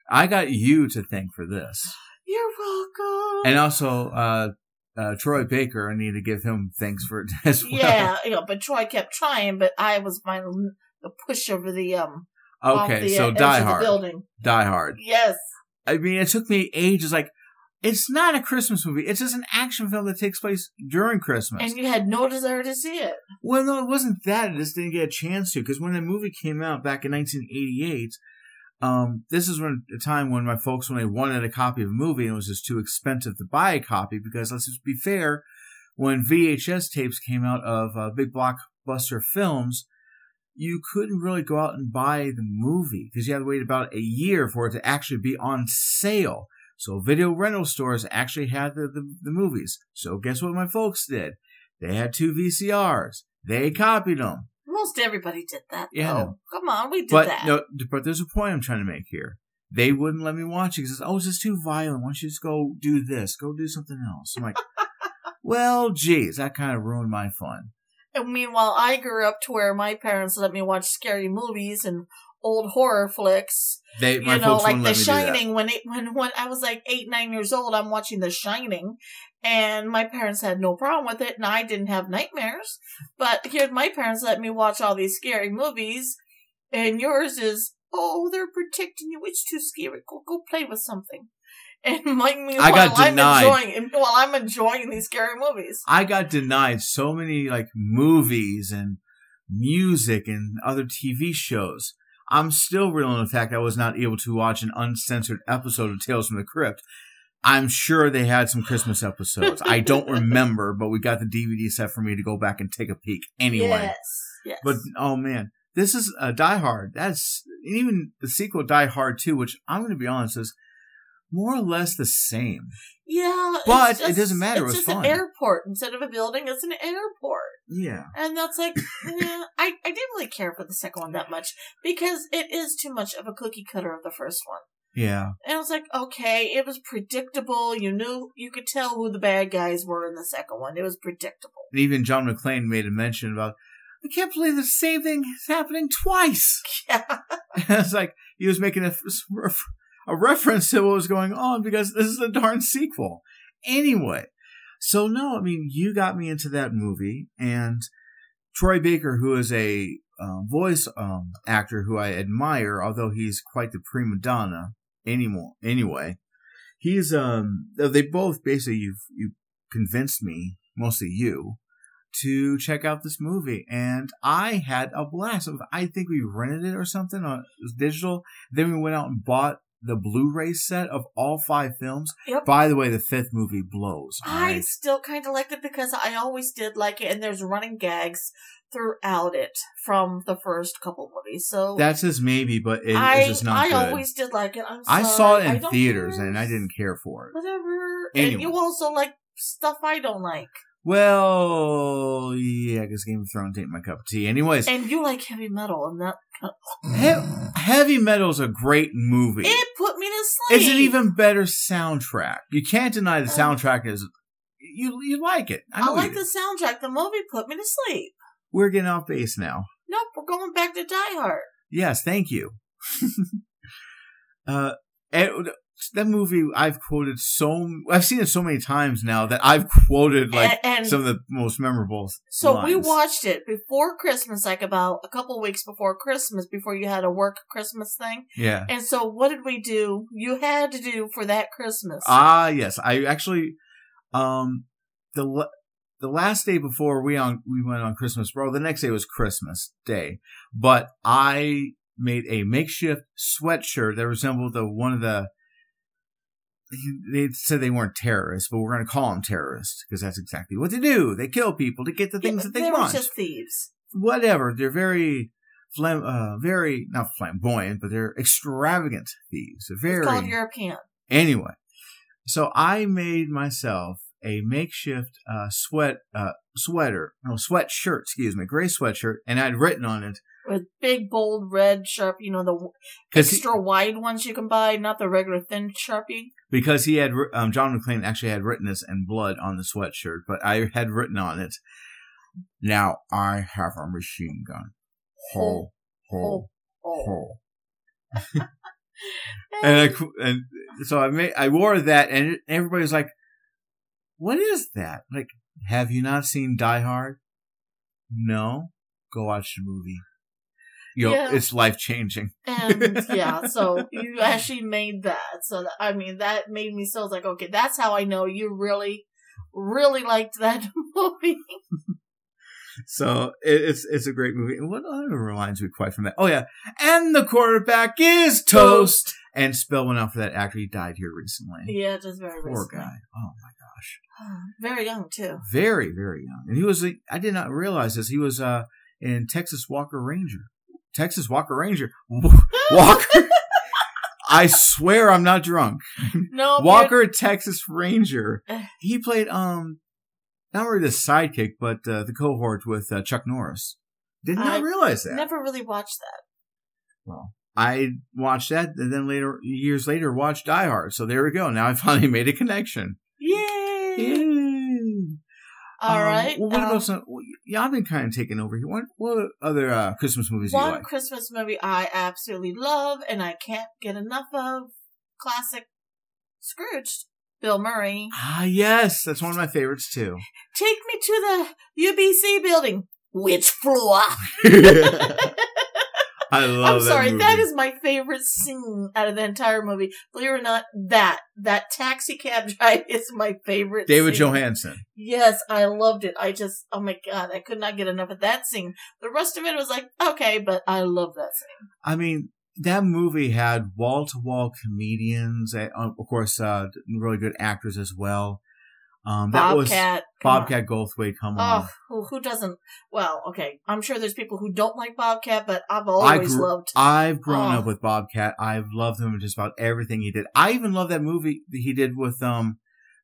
I got you to thank for this. You're welcome. And also, uh, uh, Troy Baker, I need to give him thanks for it as well. yeah, you know, but Troy kept trying, but I was my the push over the um. Okay, the so edge Die Hard. building. Die Hard. Yes. I mean, it took me ages. Like, It's not a Christmas movie. It's just an action film that takes place during Christmas. And you had no desire to see it. Well, no, it wasn't that. I just didn't get a chance to because when the movie came out back in 1988, um, this is when a time when my folks when they wanted a copy of a movie and it was just too expensive to buy a copy because let's just be fair, when VHS tapes came out of uh, big blockbuster films, you couldn't really go out and buy the movie because you had to wait about a year for it to actually be on sale. So video rental stores actually had the, the, the movies. So guess what my folks did? They had two VCRs. They copied them. Most everybody did that. Yeah, though. Come on, we did But that. no, but there's a point I'm trying to make here. They wouldn't let me watch it because oh, this is too violent. Why don't you just go do this? Go do something else. I'm like, well, geez, that kind of ruined my fun. And meanwhile, I grew up to where my parents let me watch scary movies and old horror flicks. They, you know, like The let me do that. Shining. When it when when I was like eight nine years old, I'm watching The Shining, and my parents had no problem with it, and I didn't have nightmares. But here, my parents let me watch all these scary movies, and yours is oh, they're protecting you. It's too scary. Go go play with something. And my, meanwhile, got I'm denied. enjoying while I'm enjoying these scary movies. I got denied so many like movies and music and other TV shows. I'm still reeling the fact I was not able to watch an uncensored episode of Tales from the Crypt. I'm sure they had some Christmas episodes. I don't remember, but we got the DVD set for me to go back and take a peek anyway. Yes, yes. But oh man, this is a Die Hard. That's even the sequel Die Hard 2, which I'm going to be honest is more or less the same. Yeah, But it doesn't matter, it It's was just fun. an airport instead of a building. It's an airport, Yeah. and that's like, eh, I I didn't really care for the second one that much because it is too much of a cookie cutter of the first one. Yeah. And I was like, okay, it was predictable. You knew, you could tell who the bad guys were in the second one. It was predictable. And even John McClane made a mention about, I can't believe the same thing is happening twice. Yeah, it's like he was making a, a reference to what was going on because this is a darn sequel. Anyway, so no, I mean, you got me into that movie and Troy Baker, who is a um, voice um, actor who I admire, although he's quite the prima donna anymore. Anyway, he's um they both basically you've you convinced me, mostly you, to check out this movie, and I had a blast. I think we rented it or something on it was digital. Then we went out and bought the Blu-ray set of all five films. Yep. By the way, the fifth movie blows. I still kind of liked it because I always did like it, and there's running gags throughout it from the first couple movies. So That's just maybe, but it, I it's just not I good. always did like it. I'm I saw it in theaters care. and I didn't care for it. Whatever. And you also like stuff I don't like. Well, yeah, because Game of Thrones ain't my cup of tea. Anyways, And you like heavy metal, and that he- Heavy Metal's is a great movie. it put me to sleep. It's an even better soundtrack. You can't deny the Oh. soundtrack is you you like it. I I like the soundtrack. The movie put me to sleep. We're getting off base now. Nope, we're going back to Die Hard. Yes, thank you. uh, and that movie I've quoted so I've seen it so many times now that I've quoted like and, and some of the most memorable. so we watched it before Christmas, like about a couple weeks before Christmas, before you had a work Christmas thing. Yeah. And so, what did we do? You had to do for that Christmas. Ah, yes. I actually, um, the the last day before we on we went on Christmas, bro. The next day was Christmas Day, but I made a makeshift sweatshirt that resembled the one of the. They said they weren't terrorists, but we're going to call them terrorists because that's exactly what they do. They kill people to get the Yeah, things that they want. just thieves. Whatever. They're very, flam- uh, very not flamboyant, but they're extravagant thieves. They're very It's called European. Anyway, so I made myself a makeshift uh, sweat uh, sweater, no sweatshirt, excuse me, gray sweatshirt, and I'd written on it with big, bold, red sharp. You know the extra wide ones you can buy, not the regular thin sharpie. because he had um, John McClane actually had written this in blood on the sweatshirt, but I had written on it. Now I have a machine gun. Ho ho oh. ho. and I, and so I made I wore that, and everybody's like, "What is that?" Like, have you not seen Die Hard? No, go watch the movie. You know, Yeah. it's life changing. And yeah, so you actually made that. So that, I mean, that made me so like, okay, that's how I know you really, really liked that movie. So it, it's it's a great movie. And what other reminds me quite from that? Oh yeah, and the quarterback is toast. And spell went out for that actor. He died here recently. yeah, just very Poor recently. guy. Oh my gosh. Very young too. Very very young. And he was. I did not realize this. He was uh in Texas Walker Ranger. Texas Walker Ranger. Walker. I swear I'm not drunk. No, Walker Texas Ranger. He played um not really the sidekick, but uh, the cohort with uh, Chuck Norris. Did not I realize that. never really watched that. Well, I watched that, and then later, years later, watched Die Hard. So there we go. Now I finally made a connection. Yay! Yay! All Um, right. well, what um, about some? well, Yeah, I've been kind of taking over here. What what other uh, Christmas movies do you one like? Christmas movie I absolutely love and I can't get enough of classic Scrooged. Bill Murray. Ah, yes, that's one of my favorites too. Take me to the IBC building. Which floor? I love I'm sorry, that that movie. is my favorite scene out of the entire movie. Believe it or not, that that taxi cab drive is my favorite. David scene. Johansen. Yes, I loved it. I just, oh my god, I could not get enough of that scene. The rest of it was like, okay, but I love that scene. I mean, that movie had wall to wall comedians, and, of course, uh, really good actors as well. Um, that was Bobcat. come. Bobcat Goldthwait. Come on. Oh, who, doesn't? Well, okay, I'm sure there's people who don't like Bobcat, but I've always grew- loved. I've grown Oh. up with Bobcat. I've loved him in just about everything he did. I even love that movie that he did with um,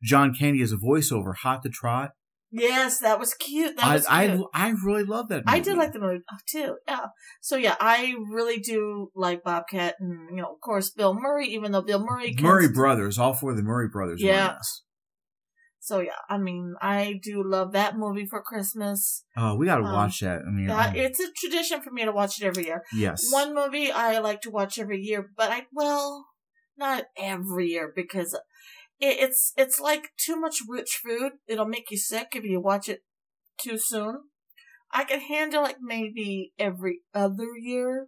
John Candy as a voiceover, Hot to Trot. Yes, that was cute. That I, was cute. I I really love that. Movie. I did like the movie uh, too. Yeah. So yeah, I really do like Bobcat, and you know, of course, Bill Murray. Even though Bill Murray, Murray Brothers. All four of the Murray Brothers. Yeah. this. So yeah, I mean, I do love that movie for Christmas. Oh, we got to Um, watch that. I mean, That it's a tradition for me to watch it every year. yes. One movie I like to watch every year, but I well, not every year because it, it's it's like too much rich food. It'll make you sick if you watch it too soon. I can handle like maybe every other year,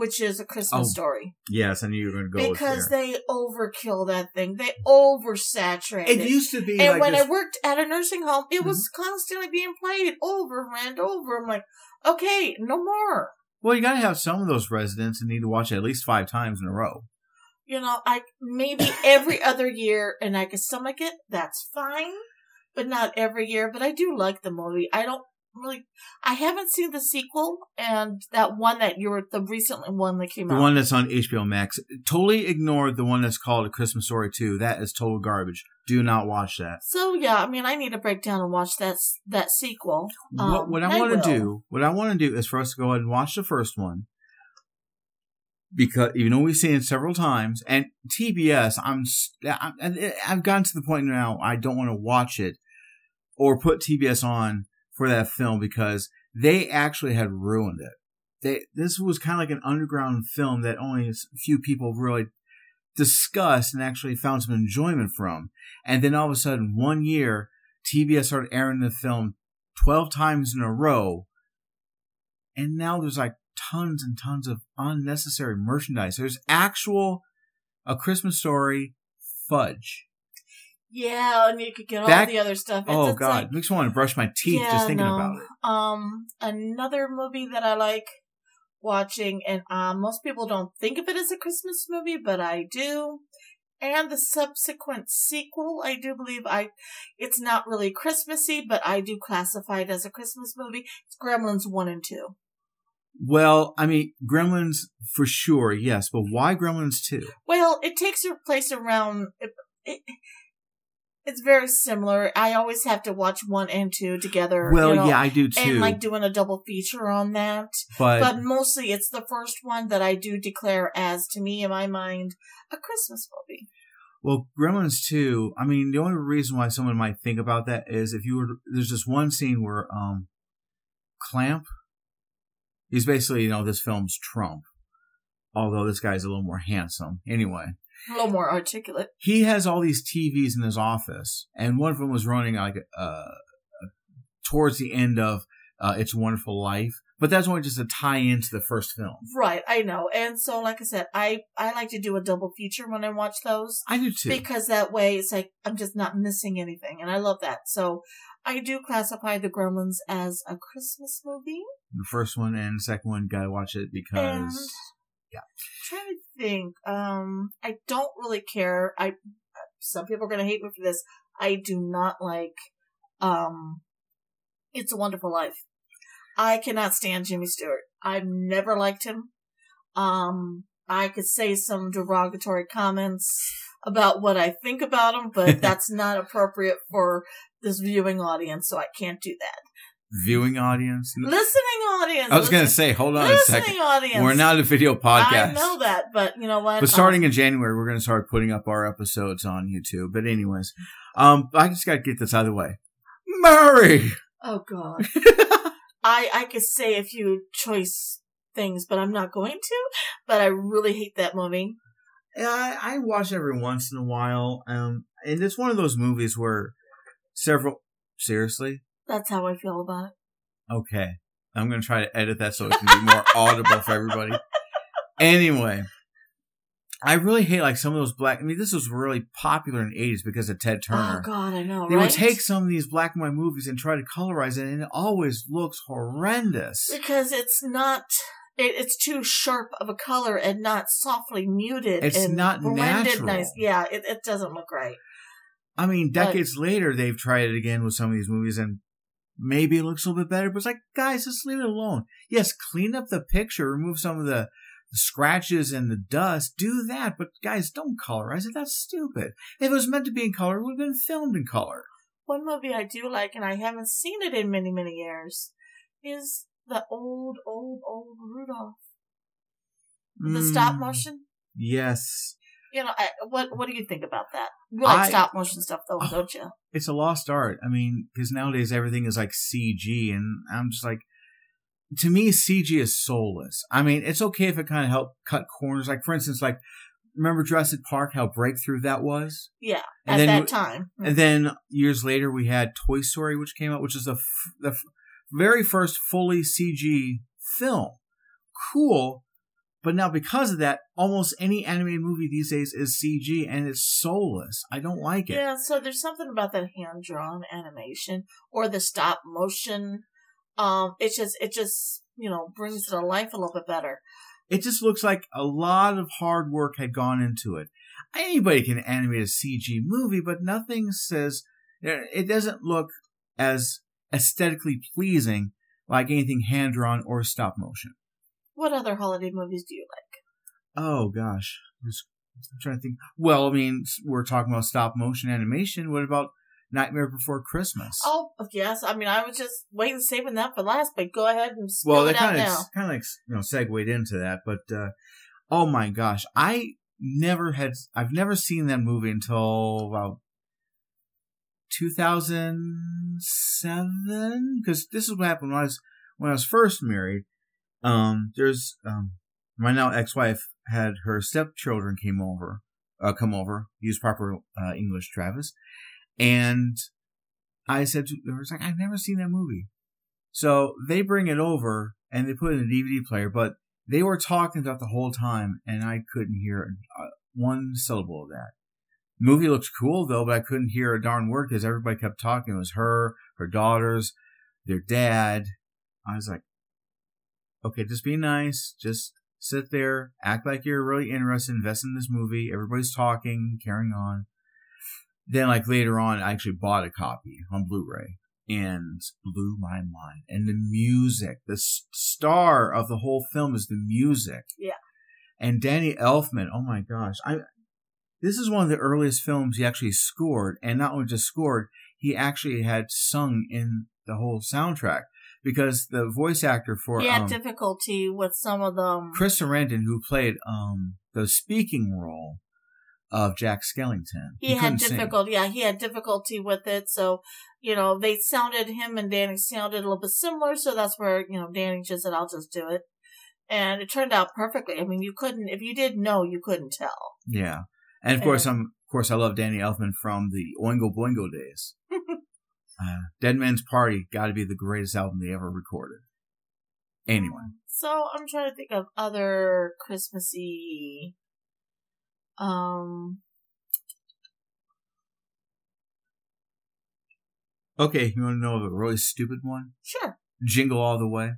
which is a Christmas Oh, story Yes, I knew you were going to go because they overkill that thing. They oversaturate It it. used to be and like when this, I worked at a nursing home, it was Mm-hmm. constantly being played over and over. I'm like, okay, no more. Well, you got to have some of those residents that need to watch it at least five times in a row. you know, I maybe every other year and I can stomach it, that's fine. But not every year. But I do like the movie. I don't really I haven't seen the sequel and that one that you were the recent one that came The out. The one that's on HBO Max. Totally ignored the one that's called A Christmas Story 2. That is total garbage. Do not watch that. so yeah, I mean I need to break down and watch that that sequel. what, Um, what I I want to do, what I want to do is for us to go ahead and watch the first one. Because even though we've seen it several times, and TBS, I'm, I'm I've gotten to the point now I don't want to watch it or put TBS on for that film because they actually had ruined it. They this was kind of like an underground film that only a few people really discussed and actually found some enjoyment from. And then all of a sudden, one year, TBS started airing the film 12 times in a row. And now there's like tons and tons of unnecessary merchandise. There's actual A Christmas Story fudge. Yeah, and you could get all That- the other stuff. It's- Oh it's God, like- makes me want to brush my teeth Yeah, just thinking no. about it. Um, another movie that I like watching, and um, most people don't think of it as a Christmas movie, but I do. And the subsequent sequel, I do believe I, it's not really Christmassy, but I do classify it as a Christmas movie. It's Gremlins 1 and 2. Well, I mean, Gremlins for sure, yes, but why Gremlins 2? Well, it takes place around, it, it, it's very similar. I always have to watch 1 and 2 together. Well, you know, yeah, I do too. And like doing a double feature on that. but, but mostly it's the first one that I do declare as, to me, in my mind, a Christmas movie. well, Gremlins 2, I mean, the only reason why someone might think about that is if you were, there's this one scene where, um, Clamp, he's basically, you know, this film's Trump. Although this guy's a little more handsome. Anyway. A little more articulate. he has all these TVs in his office, and one of them was running like uh, towards the end of uh, It's a Wonderful Life. But that's only just a tie into the first film. Right, I know. And so, like I said, I, I like to do a double feature when I watch those I do too. because that way it's like I'm just not missing anything. And I love that. So I do classify The Gremlins as a Christmas movie. the first one and the second one, gotta watch it because And- yeah. trying to think. Um, I don't really care. I some people are gonna hate me for this. I do not like um It's a Wonderful Life. I cannot stand Jimmy Stewart. I've never liked him. Um I could say some derogatory comments about what I think about him, but that's not appropriate for this viewing audience, so I can't do that. Viewing audience. Listening audience. I was gonna say, hold on a listening second. audience. We're not a video podcast. I know that, but you know what? But starting in January, we're going to start putting up our episodes on YouTube. But anyways, um, I just got to get this out of the way. Murray. Um, oh god, I I could say a few choice things, but I'm not going to. But I really hate that movie. Yeah, I, I watch every once in a while. Um, and it's one of those movies where several. Seriously, That's how I feel about it. okay. I'm going to try to edit that so it can be more audible for everybody. Anyway, I really hate like some of those black. I mean, this was really popular in the 80s because of Ted oh, Turner. Oh god, I know. They right? would take some of these black and white movies and try to colorize it, and it always looks horrendous. because it's not. It, it's too sharp of a color and not softly muted. It's and not blended natural. Nice. Yeah, it, it doesn't look right. I mean, But- decades later, they've tried it again with some of these movies, and maybe it looks a little bit better. But it's like, guys, just leave it alone. Yes, clean up the picture, remove some of the, the scratches and the dust. Do that, but guys, don't colorize it. That's stupid. If it was meant to be in color, it would have been filmed in color. One movie I do like, and I haven't seen it in many, many years, is the old, old, old Rudolph. The stop Mm, motion. Yes, You know, I, what what do you think about that? You like I- stop motion stuff, though, Oh. don't you? it's a lost art. I mean, because nowadays everything is like CG, and I'm just like, to me, CG is soulless. I mean, it's okay if it kind of help cut corners. Like, for instance, like remember Jurassic Park, how breakthrough that was. Yeah, And at then that time. And mm-hmm. then years later, we had Toy Story, which came out, which is the f- the f- very first fully CG film. Cool, but now because of that, almost any animated movie these days is CG, and it's soulless. I don't like it. Yeah, so there's something about that hand drawn animation or the stop motion. Um, it just it just you know brings it to life a little bit better. It just looks like a lot of hard work had gone into it. Anybody can animate a CG movie, but nothing says it doesn't look as aesthetically pleasing like anything hand drawn or stop motion. What other holiday movies do you like? Oh gosh, Just- I'm trying to think. Well, I mean, we're talking about stop motion animation. What about Nightmare Before Christmas? Oh yes, I mean I was just waiting, saving that for last, but go ahead and well, that kind of kind of like you know segued into that, but uh, oh my gosh, I never had I've never seen that movie until about 2007 because this is what happened when I was when I was first married. Um, there's um, my now ex-wife had her stepchildren came over, uh, come over, use proper uh, English, Travis, and I said to I was like, I've never seen that movie. So they bring it over and they put it in a DVD player, but they were talking about the whole time, and I couldn't hear uh, one syllable of that. movie looks cool though, but I couldn't hear a darn word because everybody kept talking. It was her, her daughters, their dad. I was like, okay, just be nice. Just sit there, act like you're really interested, invest in this movie. Everybody's talking, carrying on. Then, like later on, I actually bought a copy on Blu-ray and blew my mind. And the music, the star of the whole film is the music. Yeah. And Danny Elfman, oh my gosh, I. This is one of the earliest films he actually scored, and not only just scored, he actually had sung in the whole soundtrack because the voice actor for He had um, difficulty with some of them. Chris Sarandon, who played um, the speaking role of Jack Skellington, he had couldn't sing. difficulty. Yeah, he had difficulty with it. So, you know, they sounded him and Danny sounded a little bit similar. So that's where you know Danny just said, "I'll just do it," and it turned out perfectly. I mean, you couldn't if you didn't know, you couldn't tell. Yeah, and of course, I'm of course I love Danny Elfman from the Oingo Boingo days. uh, Dead Man's Party got to be the greatest album they ever recorded. anyone. So I'm trying to think of other Christmassy. Um. Okay, you want to know a really stupid one? Sure. Jingle All the Way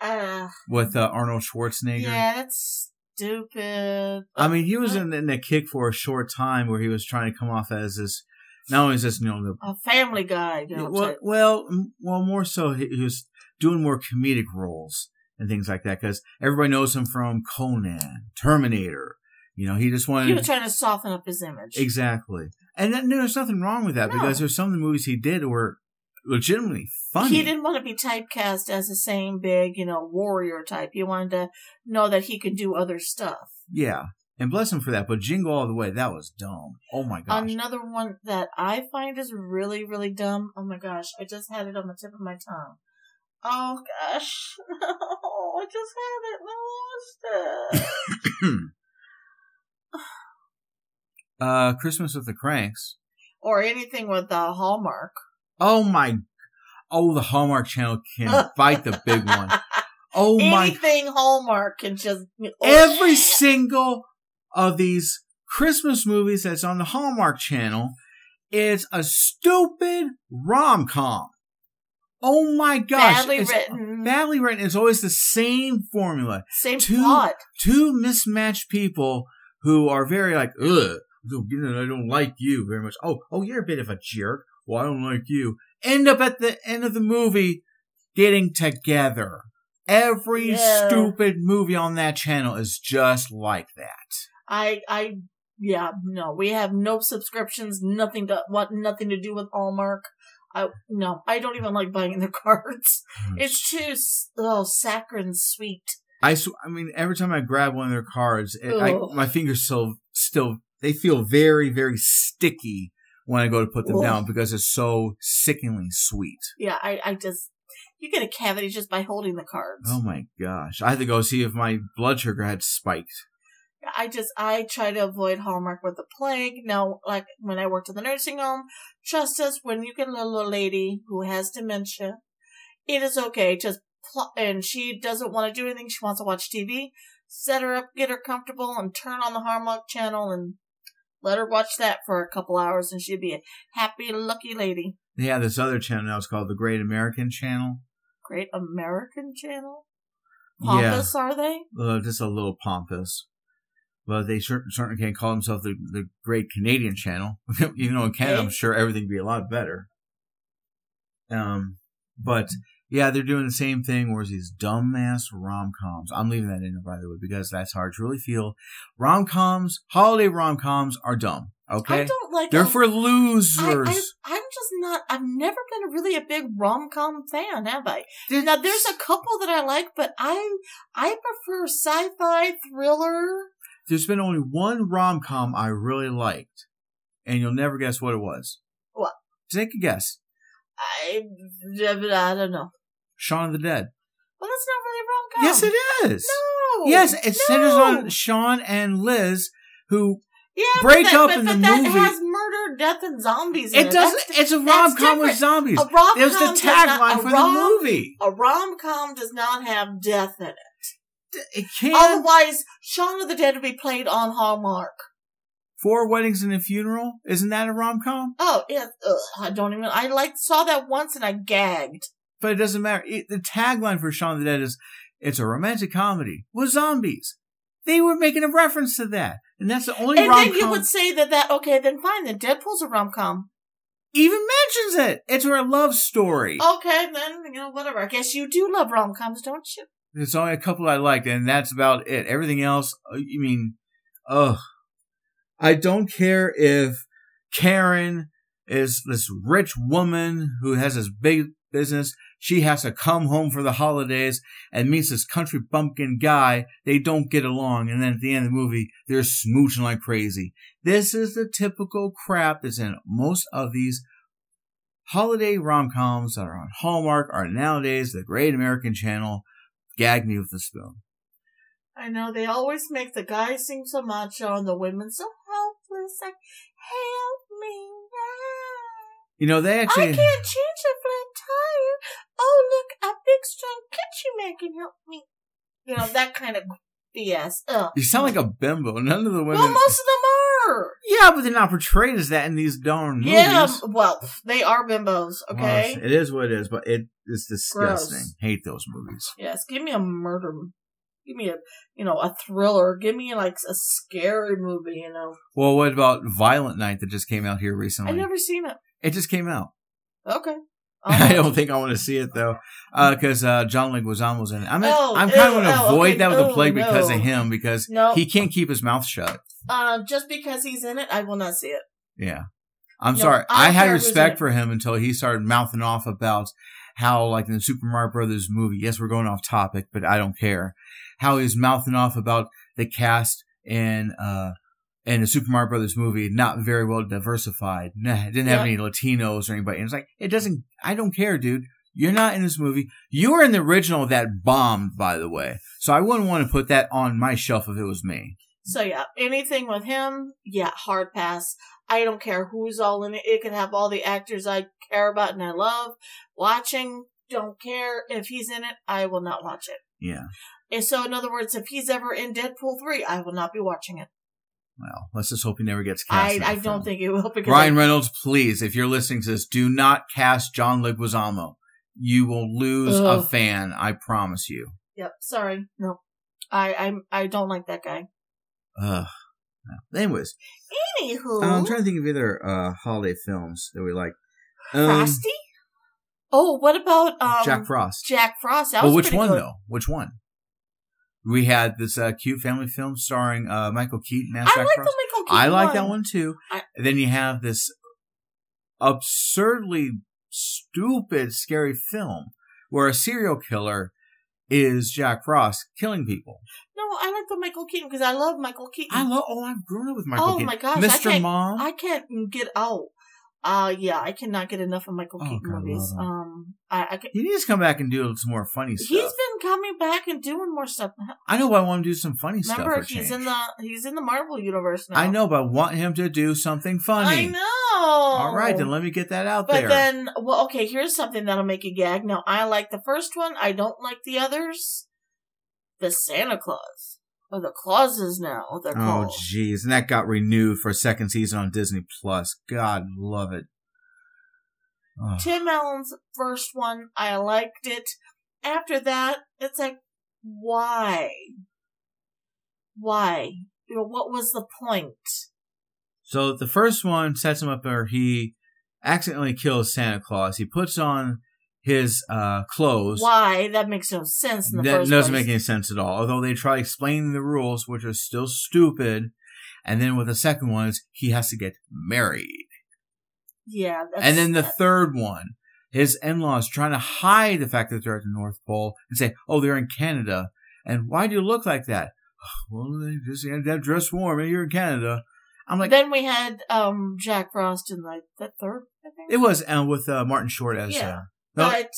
Uh. with uh, Arnold Schwarzenegger. Yeah, that's stupid. I mean, he was in, in the kick for a short time where he was trying to come off as this, not only as this, you know, the a Family Guy. You know, well, type. well, well, more so he, he was doing more comedic roles and things like that because everybody knows him from Conan, Terminator. You know, he just wanted he was trying to soften up his image. exactly, and then, there's nothing wrong with that No. because there's some of the movies he did were legitimately funny. He didn't want to be typecast as the same big, you know, warrior type. He wanted to know that he could do other stuff. Yeah, and bless him for that. But Jingle All the Way, that was dumb. Oh my gosh. Another one that I find is really, really dumb. Oh my gosh, I just had it on the tip of my tongue. Oh gosh, no, I just had it and I lost it. uh, Christmas with the Cranks. or anything with the Hallmark. Oh my. Oh, the Hallmark Channel can bite the big one. Oh my anything Hallmark can just oh, every single of these Christmas movies that's on the Hallmark Channel is a stupid rom com. Oh my gosh. badly it's written, Badly written. It's always the same formula. same two- plot. Two mismatched people who are very like, ugh, I don't like you very much. Oh, oh, you're a bit of a jerk. Well, I don't like you. End up at the end of the movie getting together. Every Yeah. stupid movie on that channel is just like that. I, I, yeah, no, we have no subscriptions, nothing to, what, nothing to do with Hallmark. I, no, I don't even like buying the cards. Mm-hmm. It's too, oh, saccharine sweet. I, sw- I mean, every time I grab one of their cards, it, I, my fingers still, still, they feel very, very sticky when I go to put them Ugh. down because it's so sickeningly sweet. Yeah, I, I just, you get a cavity just by holding the cards. Oh my gosh. I had to go see if my blood sugar had spiked. I just, I try to avoid Hallmark with the plague. Now, like, when I worked in the nursing home, trust us, when you get a little lady who has dementia, it is okay. Just, pl- and she doesn't want to do anything. She wants to watch TV. Set her up, get her comfortable, and turn on the Hallmark channel and let her watch that for a couple hours, and she'd be a happy, lucky lady. They have this other channel now. It's called the Great American Channel. Great American channel? Yeah. Pompous, are they? Uh, just a little pompous. But they cer- certainly can't call themselves the, the Great Canadian Channel. Even though in Canada, I'm sure everything would be a lot better. Um, but yeah, they're doing the same thing. Whereas these dumbass rom coms, I'm leaving that in there by the way because that's how I truly feel. Rom coms, holiday rom coms are dumb. Okay, I don't like they're a- for losers. I, I'm just not. I've never been really a big rom com fan, have I? They're- Now there's a couple that I like, but I I prefer sci-fi thriller. There's been only one rom com I really liked, and you'll never guess what it was. What? Take a guess. I I don't know. Shaun of the Dead. Well, that's not really a rom com. Yes, it is. No. Yes, it centers on Shaun and Liz, who yeah, break that, up but, in but the that movie. has murder, death, and zombies. In it, it doesn't. That's- It's a rom com with zombies. A rom-com There's the tagline for the movie. A rom com does not have death in it. It can Otherwise, Shaun of the Dead would be played on Hallmark. four weddings and a funeral. Isn't that a rom com? Oh, yeah. Ugh, I don't even. I like saw that once and I gagged. But it doesn't matter. It, the tagline for Shaun of the Dead is it's a romantic comedy with zombies. They were making a reference to that, and that's the only and rom then you would say that that okay, then fine. Then Deadpool's a rom com. even mentions it. It's a love story. Okay, then you know whatever. I guess you do love rom coms, don't you? There's only a couple I liked, and that's about it. Everything else, uh, you mean, ugh. I don't care if Karen is this rich woman who has this big business. She has to come home for the holidays and meets this country bumpkin guy. They don't get along, and then at the end of the movie, they're smooching like crazy. This is the typical crap that's in most of these holiday rom-coms that are on Hallmark are nowadays the Great American Channel gag me with a spoon. I know they always make the guys seem so macho and the women so helpless. Like, help me now. You know, they actually. I can't change a flat tire. Oh, look, a big strong kitchen man can help me? You know that kind of BS. Ugh. You sound like a bimbo. None of the women. Well, most of them are. yeah, but they're not portrayed as that in these darn movies. Yeah, well, they are bimbos. Well, Okay. it is what it is, but it is disgusting. Gross. Hate those movies. Yes, give me a murder. Give me a, you know, a thriller. Give me like a scary movie. You know, Well, what about Violent Night that just came out here recently? I've never seen it. It just came out. Okay. I don't think I want to see it though, because uh, John Leguizamo's in it. I'm, Oh, I'm kind of going to oh, avoid okay. that with the Oh, plague because of him, because No. he can't keep his mouth shut. Uh, just because he's in it, I will not see it. Yeah, I'm No, sorry. I I had care who's in respect for him until he started mouthing off about how, like in the Super Mario Brothers movie. Yes, we're going off topic, but I don't care. How he's mouthing off about the cast and uh in the Super Mario Brothers movie not very well diversified. Nah, it didn't have Yeah. any Latinos or anybody. And it's like it doesn't. I don't care, dude. You're not in this movie. You were in the original that bombed, by the way. So I wouldn't want to put that on my shelf if it was me. So yeah, anything with him, yeah, hard pass. I don't care who's all in it. It could have all the actors I care about and I love. Watching, don't care if he's in it. I will not watch it. Yeah. And so, in other words, if he's ever in Deadpool three, I will not be watching it. Well, let's just hope he never gets cast. I I don't think it will because Ryan I- Reynolds, please, if you're listening to this, do not cast John Leguizamo. You will lose a fan. I promise you. Yep. Sorry. No. I I I don't like that guy. Ugh. No. Anyways, Anywho, I'm trying to think of other uh, holiday films that we like. Um, Frosty. Oh, what about um Jack Frost. Jack Frost. That well, which one good. though? Which one? We had this uh, cute family film starring uh, Michael Keaton as I Jack like Frost. the Michael Keaton I like that one too. I- then you have this absurdly stupid, scary film where a serial killer is Jack Frost killing people. No, I like the Michael Keaton because I love Michael Keaton. I love. Oh, I'm grown up with Michael Oh Keaton. my gosh, Mr. can't- Mom. I can't get out. Uh yeah, I cannot get enough of Michael Oh, Keaton God, movies. him. Um, I, I can, he needs to come back and do some more funny stuff. he's been coming back and doing more stuff. I know, but I want him to do some funny Remember, stuff. For he's change. in the he's in the Marvel universe now. I know, but I want him to do something funny. I know. All right, then let me get that out But there. then, well, okay, here's something that'll make you gag. Now, I like the first one. I don't like the others. The Santa Claus. Or the Clauses now, they're oh, jeez, and that got renewed for a second season on Disney Plus. God love it. Oh. Tim Allen's first one, I liked it. After that, it's like, why? Why? You know, what was the point? So the first one sets him up where he accidentally kills Santa Claus. He puts on his uh, clothes. Why? That makes no sense in the that first doesn't place. make any sense at all. Although they try explaining the rules, which are still stupid. And then with the second one is he has to get married. Yeah. That's, and then the that- third one, his in-laws trying to hide the fact that they're at the North Pole and say, "Oh, they're in Canada." And why do you look like that? Well, they just had that dress warm, and you're in Canada. I'm like, then we had um Jack Frost in like the third, I think. it was uh, with uh, Martin Short as. Yeah. No, but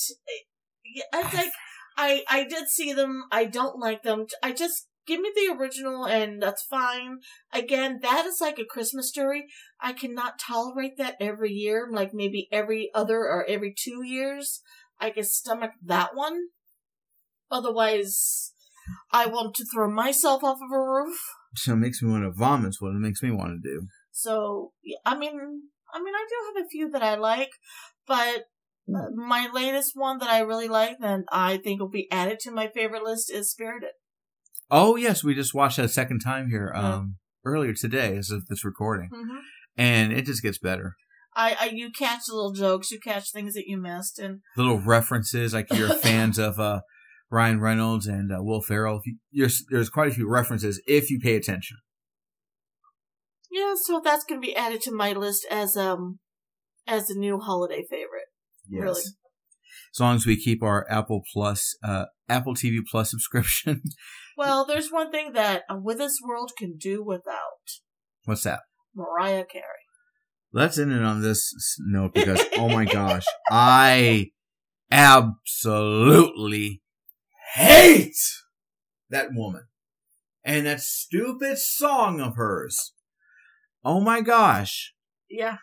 yeah, it's like I I did see them. I don't like them. I just give me the original, and that's fine. Again, that is like a Christmas story. I cannot tolerate that every year. Like maybe every other or every two years, I can stomach that one. Otherwise, I want to throw myself off of a roof. so it makes me want to vomit. What it makes me want to do. So I mean, I mean, I do have a few that I like, but my latest one that I really like, and I think will be added to my favorite list, is Spirited. Oh yes, we just watched that a second time here um, earlier today as of this recording, Mm-hmm. and it just gets better. I, I, you catch little jokes, you catch things that you missed, and Little references, like you're fans of uh, Ryan Reynolds and uh, Will Ferrell. You, there's there's quite a few references if you pay attention. yeah, so that's gonna be added to my list as um as a new holiday favorite. Yes. Really. As long as we keep our Apple Plus, uh, Apple TV Plus subscription. Well, there's one thing that a With This World can do without What's that? Mariah Carey. Let's end it on this note because, oh my gosh, I absolutely hate that woman and that stupid song of hers. Oh my gosh. Yeah,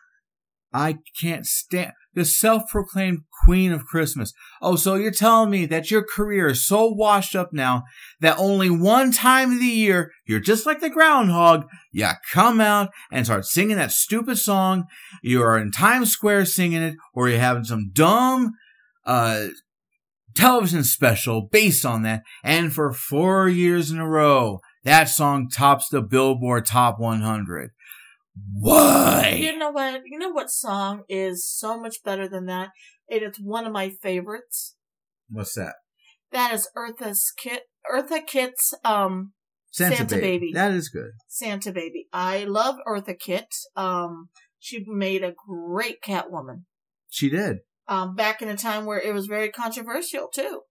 I can't stand the self-proclaimed queen of Christmas. Oh, so you're telling me that your career is so washed up now that only one time of the year you're just like the groundhog. You come out and start singing that stupid song. You are in Times Square singing it, or you're having some dumb uh, television special based on that. And for four years in a row, that song tops the Billboard Top 100. Why? You know what? You know what song is so much better than that? It's one of my favorites. What's that? That is Eartha's Kit. Eartha Kitt's um Santa, Santa Baby. Baby. That is good. Santa Baby. I love Eartha Kitt. Um, she made a great Catwoman. She did. Um, back in a time where it was very controversial too.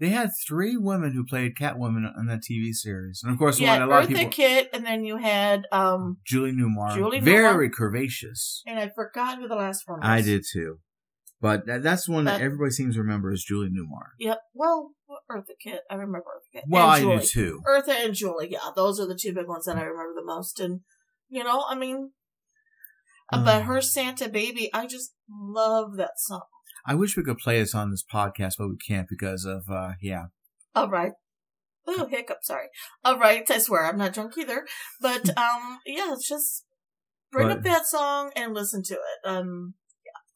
They had three women who played Catwoman on that TV series, and of course, You one a lot Eartha of people. Kitt, and then you had um, Julie Newmar, Julie very curvaceous. and I forgot who the last one was. I did too, but that, that's the one that everybody seems to remember is Julie Newmar. Yep. Well, Eartha Kitt. I remember Eartha Kitt. Well, and I Julie. do too. Eartha and Julie. Yeah, those are the two big ones that I remember the most. And you know, I mean, uh, but Mm. her Santa Baby, I just love that song. I wish we could play this on this podcast, but we can't because of uh yeah. All right. Oh, hiccup. Sorry. All right. I swear I'm not drunk either. But um, yeah, it's just bring But- up that song and listen to it. Um,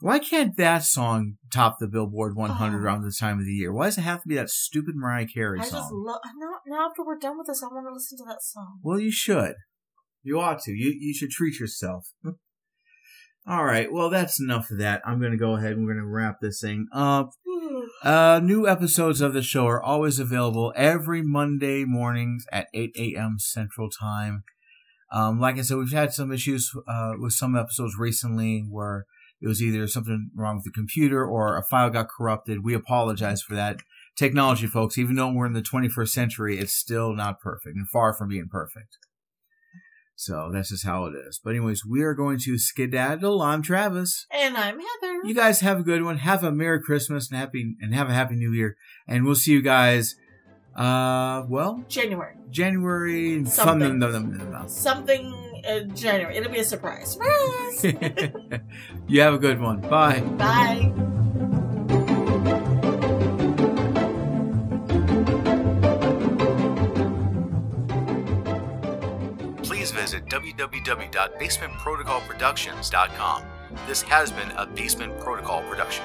Why can't that song top the Billboard 100 Oh. around this time of the year? Why does it have to be that stupid Mariah Carey song? I just love. Now, now after we're done with this, I want to listen to that song. Well, you should. You ought to. You you should treat yourself. All right. Well, that's enough of that. I'm going to go ahead and we're going to wrap this thing up. Uh, new episodes of the show are always available every Monday mornings at 8 a.m. Central Time. Um, like I said, we've had some issues uh, with some episodes recently where it was either something wrong with the computer or a file got corrupted. We apologize for that. Technology, folks, even though we're in the 21st century, it's still not perfect and far from being perfect. So that's just how it is. But anyways, we are going to skedaddle. I'm Travis. And I'm Heather. You guys have a good one. Have a Merry Christmas and happy and have a Happy New Year. And we'll see you guys. Uh, well, January. January. Something. Something in January. It'll be a surprise. Surprise! you have a good one. Bye. Bye. Visit www.basementprotocolproductions.com. This has been a Basement Protocol production.